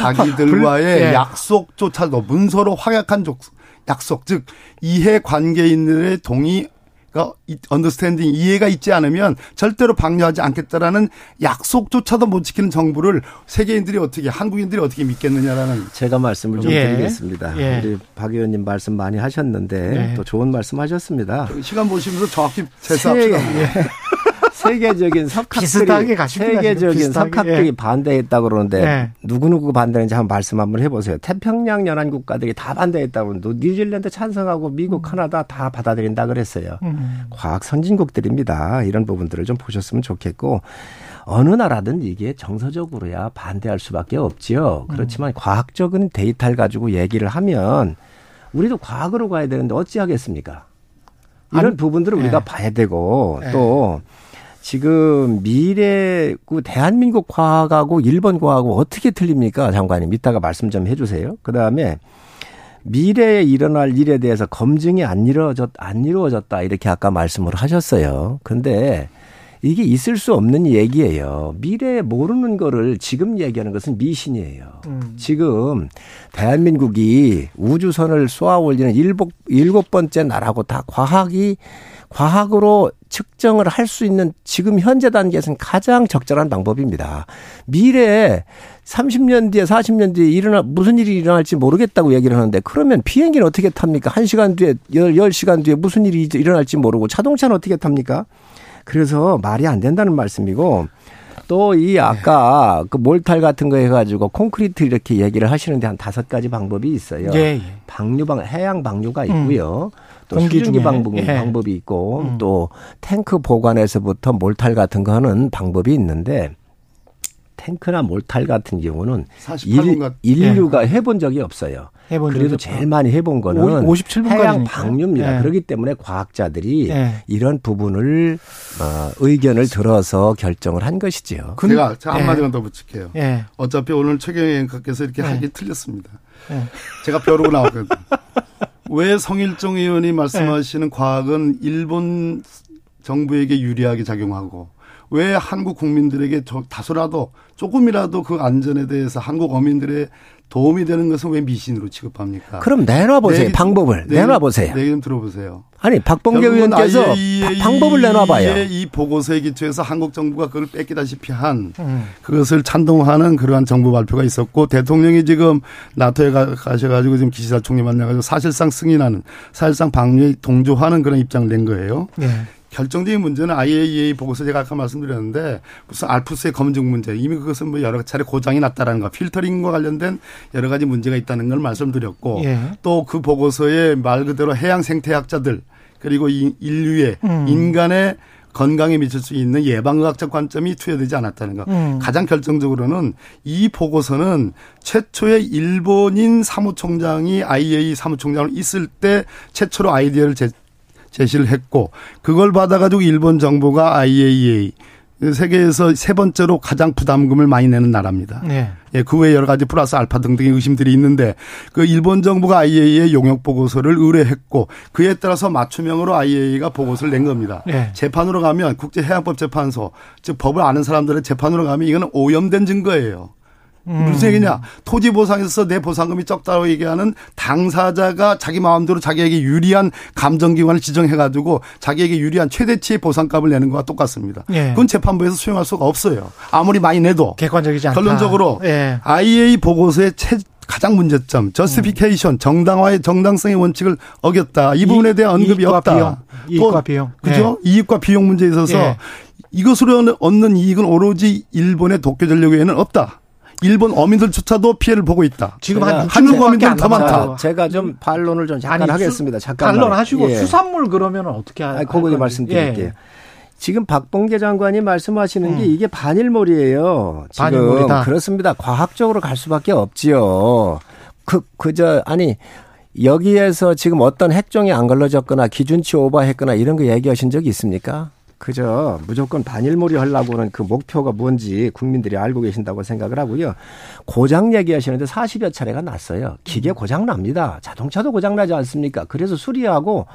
자기들과의 (laughs) 예. 약속조차도 문서로 확약한 약속, 즉 이해 관계인들의 동의 가 언더스탠딩 이해가 있지 않으면 절대로 방류하지 않겠다라는 약속조차도 못 지키는 정부를 세계인들이 어떻게 한국인들이 어떻게 믿겠느냐라는 제가 말씀을 좀 예. 드리겠습니다. 예. 우리 박 의원님 말씀 많이 하셨는데 예. 또 좋은 말씀 하셨습니다. 시간 보시면서 정확히 재수합시다. (laughs) 예. 세계적인 (laughs) 석학들이 세계적인 석학들이 예. 반대했다 그러는데 예. 누구 누구 반대했는지 한번 말씀 한번 해보세요. 태평양 연안 국가들이 다 반대했다고 그러는데 뉴질랜드 찬성하고 미국, 음. 카나다 다 받아들인다 그랬어요. 음. 과학 선진국들입니다. 이런 부분들을 좀 보셨으면 좋겠고 어느 나라든 이게 정서적으로야 반대할 수밖에 없지요. 그렇지만 음. 과학적인 데이터를 가지고 얘기를 하면 우리도 과학으로 가야 되는데 어찌하겠습니까? 이런 부분들을 우리가 네. 봐야 되고 네. 또 지금 미래 그 대한민국 과학하고 일본 과학하고 어떻게 틀립니까, 장관님? 이따가 말씀 좀 해주세요. 그 다음에 미래에 일어날 일에 대해서 검증이 안 이루어졌 안 이루어졌다 이렇게 아까 말씀을 하셨어요. 근데 이게 있을 수 없는 얘기예요. 미래에 모르는 거를 지금 얘기하는 것은 미신이에요. 음. 지금 대한민국이 우주선을 쏘아 올리는 일곱 일곱 번째 나라고 다 과학이 과학으로 측정을 할 수 있는 지금 현재 단계에서는 가장 적절한 방법입니다. 미래에 30년 뒤에 40년 뒤에 일어나 무슨 일이 일어날지 모르겠다고 얘기를 하는데 그러면 비행기는 어떻게 탑니까? 1시간 뒤에 10시간 뒤에 무슨 일이 일어날지 모르고 자동차는 어떻게 탑니까? 그래서 말이 안 된다는 말씀이고 또 이 아까 그 몰탈 같은 거 해가지고 콘크리트 이렇게 얘기를 하시는데 한 다섯 가지 방법이 있어요. 예, 예. 방류방 해양 방류가 있고요. 음. 또 수증기 방법, 예. 방법이 있고 음. 또 탱크 보관에서부터 몰탈 같은 거 하는 방법이 있는데 탱크나 몰탈 같은 경우는 일, 인류가 예. 해본 적이 없어요. 해본 그래도 제일 많이 해본 거는 57분까지니까. 해양 방류입니다. 예. 그렇기 때문에 과학자들이 예. 이런 부분을 어, 의견을 들어서 결정을 한 것이지요. 제가 한 마디만 예. 더 붙일게요. 예. 어차피 오늘 최경영께서 이렇게 예. 하기 틀렸습니다. 제가 벼르고 나왔거든요. (laughs) 왜 성일종 의원이 말씀하시는 네. 과학은 일본 정부에게 유리하게 작용하고 왜 한국 국민들에게 다소라도 조금이라도 그 안전에 대해서 한국 어민들의 도움이 되는 것은 왜 미신으로 취급합니까? 그럼 내놔보세요. 네, 방법을. 네, 내놔보세요. 네, 좀 들어보세요. 아니, 박봉계 의원께서 방법을 내놔봐요. 이 보고서에 기초해서 한국 정부가 그걸 뺏기다시피 한 음. 그것을 찬동하는 그러한 정부 발표가 있었고 대통령이 지금 나토에 가, 가셔가지고 지금 기시다 총리 만나가지고 사실상 승인하는 사실상 방류에 동조하는 그런 입장을 낸 거예요. 네. 결정적인 문제는 IAEA 보고서 제가 아까 말씀드렸는데 무슨 알프스의 검증 문제 이미 그것은 뭐 여러 차례 고장이 났다라는 거 필터링과 관련된 여러 가지 문제가 있다는 걸 말씀드렸고 예. 또그 보고서에 말 그대로 해양 생태학자들 그리고 이 인류의 음. 인간의 건강에 미칠 수 있는 예방의학적 관점이 투여되지 않았다는 것. 음. 가장 결정적으로는 이 보고서는 최초의 일본인 사무총장이 IAEA 사무총장으로 있을 때 최초로 아이디어를 제, 제시를 했고 그걸 받아가지고 일본 정부가 IAEA 세계에서 세 번째로 가장 부담금을 많이 내는 나라입니다. 네. 예, 그 외에 여러 가지 플러스 알파 등등의 의심들이 있는데 그 일본 정부가 IAEA 용역 보고서를 의뢰했고 그에 따라서 맞춤형으로 IAEA가 보고서를 낸 겁니다. 네. 재판으로 가면 국제해양법 재판소 즉 법을 아는 사람들의 재판으로 가면 이거는 오염된 증거예요. 음. 무슨 얘기냐. 토지 보상에서 내 보상금이 적다고 얘기하는 당사자가 자기 마음대로 자기에게 유리한 감정기관을 지정해가지고 자기에게 유리한 최대치의 보상값을 내는 거와 똑같습니다. 예. 그건 재판부에서 수용할 수가 없어요. 아무리 많이 내도. 객관적이지 않다. 결론적으로 예. IA 보고서의 최, 가장 문제점, 저스피케이션, 음. 정당화의 정당성의 원칙을 어겼다. 이 부분에 대한 언급이 이익과 없다. 비용. 이익과 비용. 그죠? 예. 이익과 비용 문제에 있어서 예. 이것으로 얻는 이익은 오로지 일본의 도쿄 전력에는 없다. 일본 어민들조차도 피해를 보고 있다. 지금 한 한국 어민들은 더 많다. 제가 좀 반론을 좀 잠깐 아니, 하겠습니다. 잠깐 반론하시고 예. 수산물 그러면 어떻게 하, 그거 말씀드릴게요. 예. 지금 박봉계 장관이 말씀하시는 음. 게 이게 반일몰이에요. 지금 반일몰이다. 그렇습니다. 과학적으로 갈 수밖에 없지요. 그 그저 아니 여기에서 지금 어떤 핵종이 안 걸러졌거나 기준치 오버했거나 이런 거 얘기하신 적이 있습니까? 그저 무조건 반일몰이 하려고는 그 목표가 뭔지 국민들이 알고 계신다고 생각을 하고요. 고장 얘기하시는데 40여 차례가 났어요. 기계 고장 납니다. 자동차도 고장 나지 않습니까? 그래서 수리하고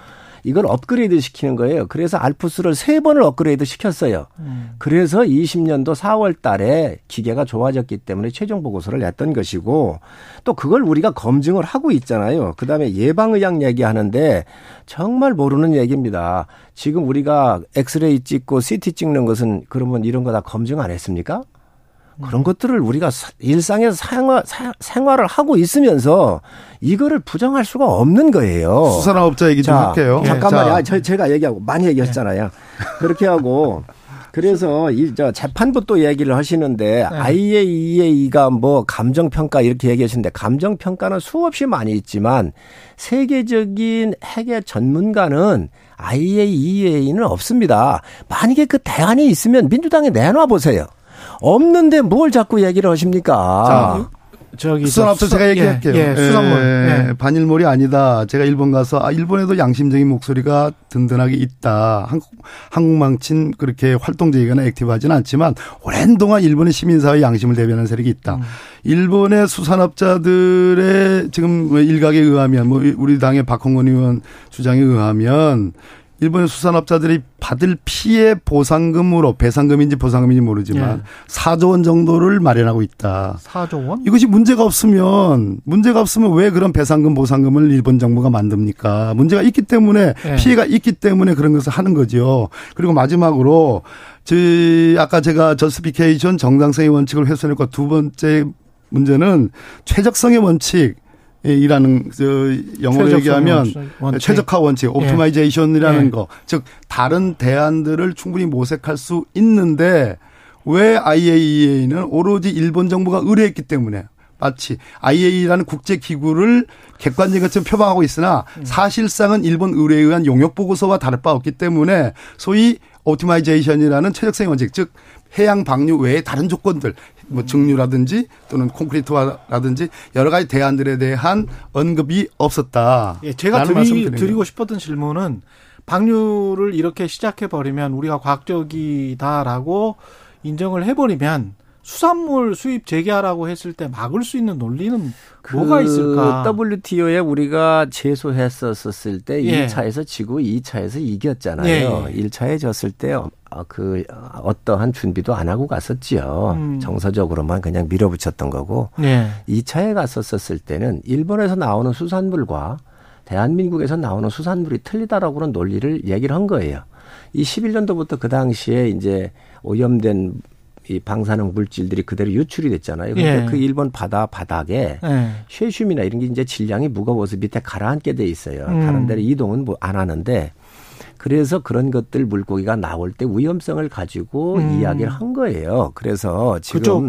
이걸 업그레이드 시키는 거예요. 그래서 알프스를 세 번을 업그레이드 시켰어요. 음. 그래서 20년도 4월 달에 기계가 좋아졌기 때문에 최종 보고서를 냈던 것이고 또 그걸 우리가 검증을 하고 있잖아요. 그다음에 예방의학 얘기하는데 정말 모르는 얘기입니다. 지금 우리가 엑스레이 찍고 CT 찍는 것은 그러면 이런 거 다 검증 안 했습니까? 그런 것들을 우리가 일상에서 생활, 생활을 하고 있으면서 이거를 부정할 수가 없는 거예요. 수산업자 얘기 좀 자, 할게요. 잠깐만요. 아, 저, 제가 얘기하고 많이 얘기했잖아요. 네. 그렇게 하고 그래서 이저 재판부 또 얘기를 하시는데 네. IAEA가 뭐 감정 평가 이렇게 얘기하시는데 감정 평가는 수없이 많이 있지만 세계적인 핵의 전문가는 IAEA는 없습니다. 만약에 그 대안이 있으면 민주당에 내놔 보세요. 없는데 뭘 자꾸 얘기를 하십니까? 자, 저기 수산업소 제가 얘기할게요. 예, 예, 수산물 예, 예. 반일몰이 아니다. 제가 일본 가서 아 일본에도 양심적인 목소리가 든든하게 있다. 한국 한국망친 그렇게 활동적이거나 액티브하지는 않지만 오랜 동안 일본의 시민사회 양심을 대변하는 세력이 있다. 음. 일본의 수산업자들의 지금 일각에 의하면 뭐 우리 당의 박홍근 의원 주장에 의하면 일본의 수산업자들이 받을 피해 보상금으로 배상금인지 보상금인지 모르지만 예. 4조 원 정도를 마련하고 있다. 4조 원? 이것이 문제가 없으면 문제가 없으면 왜 그런 배상금 보상금을 일본 정부가 만듭니까? 문제가 있기 때문에 예. 피해가 있기 때문에 그런 것을 하는 거죠. 그리고 마지막으로 저 아까 제가 justification 정당성의 원칙을 훼손했고 두 번째 문제는 최적성의 원칙 이라는 저 영어로 얘기하면 원칙. 최적화 원칙, optimization이라는 예. 거, 즉 다른 대안들을 충분히 모색할 수 있는데 왜 IAEA는 오로지 일본 정부가 의뢰했기 때문에 마치 IAEA라는 국제 기구를 객관적인 것처럼 표방하고 있으나 음. 사실상은 일본 의뢰에 의한 용역 보고서와 다를 바 없기 때문에 소위 optimization이라는 최적성의 원칙, 즉 해양 방류 외에 다른 조건들 뭐 증류라든지 또는 콘크리트화라든지 여러 가지 대안들에 대한 언급이 없었다. 예, 제가 드리, 드리고 싶었던 질문은 방류를 이렇게 시작해 버리면 우리가 과학적이다라고 인정을 해버리면 수산물 수입 재개하라고 했을 때 막을 수 있는 논리는 그 뭐가 있을까? WTO에 우리가 제소했었을 때 예. 1차에서 지고 2차에서 이겼잖아요. 예. 1차에 졌을 때 어, 그 어떠한 준비도 안 하고 갔었지요. 음. 정서적으로만 그냥 밀어붙였던 거고. 예. 2차에 갔었을 때는 일본에서 나오는 수산물과 대한민국에서 나오는 수산물이 틀리다라고는 논리를 얘기를 한 거예요. 이 11년도부터 그 당시에 이제 오염된 이 방사능 물질들이 그대로 유출이 됐잖아요. 근데 예. 그 일본 바다 바닥에 예. 쉐슘이나 이런 게 이제 질량이 무거워서 밑에 가라앉게 돼 있어요. 음. 다른 데로 이동은 뭐 안 하는데 그래서 그런 것들 물고기가 나올 때 위험성을 가지고 음. 이야기를 한 거예요. 그래서 지금 그쪽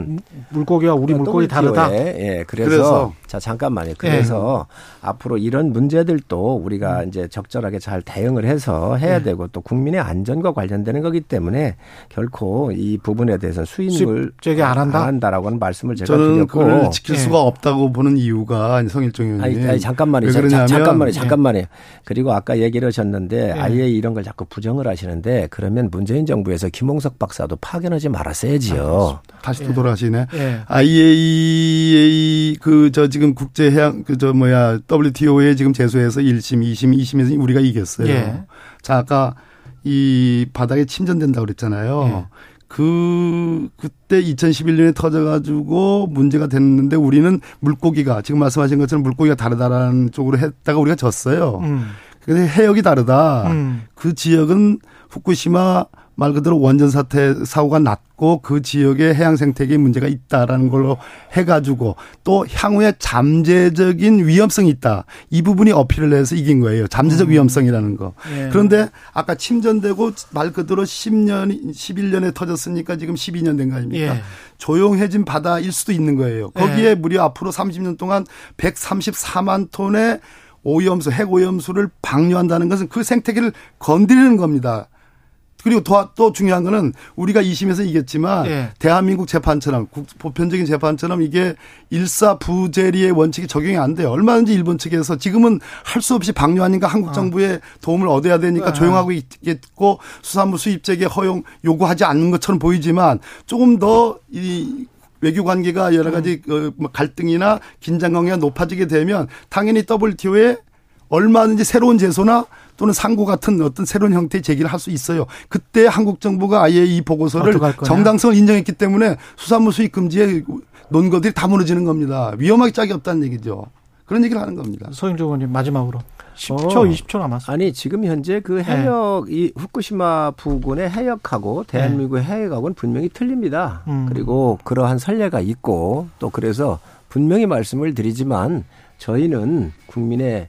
물고기와 우리 물고기 다르다. 예, 그래서, 그래서, 자 잠깐만요. 그래서 예. 앞으로 이런 문제들도 우리가 음. 이제 적절하게 잘 대응을 해서 해야 예. 되고 또 국민의 안전과 관련되는 거기 때문에 결코 이 부분에 대해서 수입물 제기 안 한다. 안 한다라고는 말씀을 제가 저는 드렸고 그걸 지킬 수가 예. 없다고 보는 이유가 성일종 의원님. 아니, 아니 잠깐만요. 자, 잠깐만요. 잠깐만요. 그리고 아까 얘기를 하셨는데 아예 이런 걸 자꾸 부정을 하시는데 그러면 문재인 정부에서 김홍석 박사도 파견하지 말았어야지요. 아, 다시 또 돌아가시네. 예. IAEA 그 저 지금 국제 해양 그 저 뭐야 WTO에 지금 제소해서 1심, 2심, 2심에서 우리가 이겼어요. 예. 자 아까 이 바닥에 침전된다 그랬잖아요. 예. 그 그때 2011년에 터져가지고 문제가 됐는데 우리는 물고기가 지금 말씀하신 것처럼 물고기가 다르다라는 쪽으로 했다가 우리가 졌어요. 음. 근데 해역이 다르다. 음. 그 지역은 후쿠시마 말 그대로 원전 사태 사고가 났고 그 지역의 해양 생태계에 문제가 있다라는 걸로 해가지고 또 향후에 잠재적인 위험성이 있다. 이 부분이 어필을 해서 이긴 거예요. 잠재적 음. 위험성이라는 거. 예. 그런데 아까 침전되고 말 그대로 10년, 11년에 터졌으니까 지금 12년 된 거 아닙니까? 예. 조용해진 바다일 수도 있는 거예요. 거기에 예. 무려 앞으로 30년 동안 134만 톤의 오염수, 핵오염수를 방류한다는 것은 그 생태계를 건드리는 겁니다. 그리고 또, 또 중요한 거는 우리가 2심에서 이겼지만 예. 대한민국 재판처럼 보편적인 재판처럼 이게 일사부재리의 원칙이 적용이 안 돼요. 얼마든지 일본 측에서 지금은 할 수 없이 방류 아닌가 한국 어. 정부의 도움을 얻어야 되니까 네. 조용하고 있겠고 수산물 수입재개 허용 요구하지 않는 것처럼 보이지만 조금 더 이 외교 관계가 여러 가지 음. 그 갈등이나 긴장 관계가 높아지게 되면 당연히 WTO에 얼마든지 새로운 제소나 또는 상고 같은 어떤 새로운 형태의 제기를 할 수 있어요. 그때 한국 정부가 아예 이 보고서를 정당성을 인정했기 때문에 수산물 수입 금지의 논거들이 다 무너지는 겁니다. 위험하게 짝이 없다는 얘기죠. 그런 얘기를 하는 겁니다. 서영조 의원님 마지막으로 10초, 어. 20초 남았어. 아니 지금 현재 그 네. 해역 네. 이 후쿠시마 부근의 해역하고 대한민국의 네. 해역하고는 분명히 틀립니다. 음. 그리고 그러한 선례가 있고 또 그래서 분명히 말씀을 드리지만 저희는 국민의 예,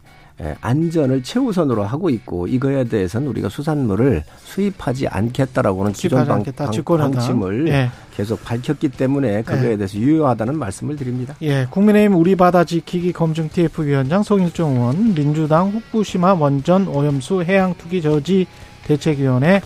안전을 최우선으로 하고 있고 이거에 대해서는 우리가 수산물을 수입하지 않겠다라고는 기존 방, 방, 방침을 예. 계속 밝혔기 때문에 그거에 예. 대해서 유효하다는 말씀을 드립니다. 예, 국민의힘 우리 바다 지키기 검증 TF 위원장 송일종 의원, 민주당 후쿠시마 원전 오염수 해양 투기 저지 대책위원회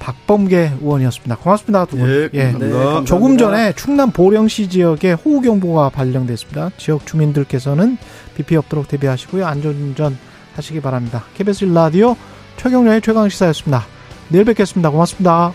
박범계 의원이었습니다. 고맙습니다. 두 분. 예, 예. 네, 조금 전에 충남 보령시 지역에 호우경보가 발령됐습니다. 지역 주민들께서는 비피 없도록 대비하시고요. 안전운전 하시기 바랍니다. KBS 라디오 최경련의 최강시사였습니다. 내일 뵙겠습니다. 고맙습니다.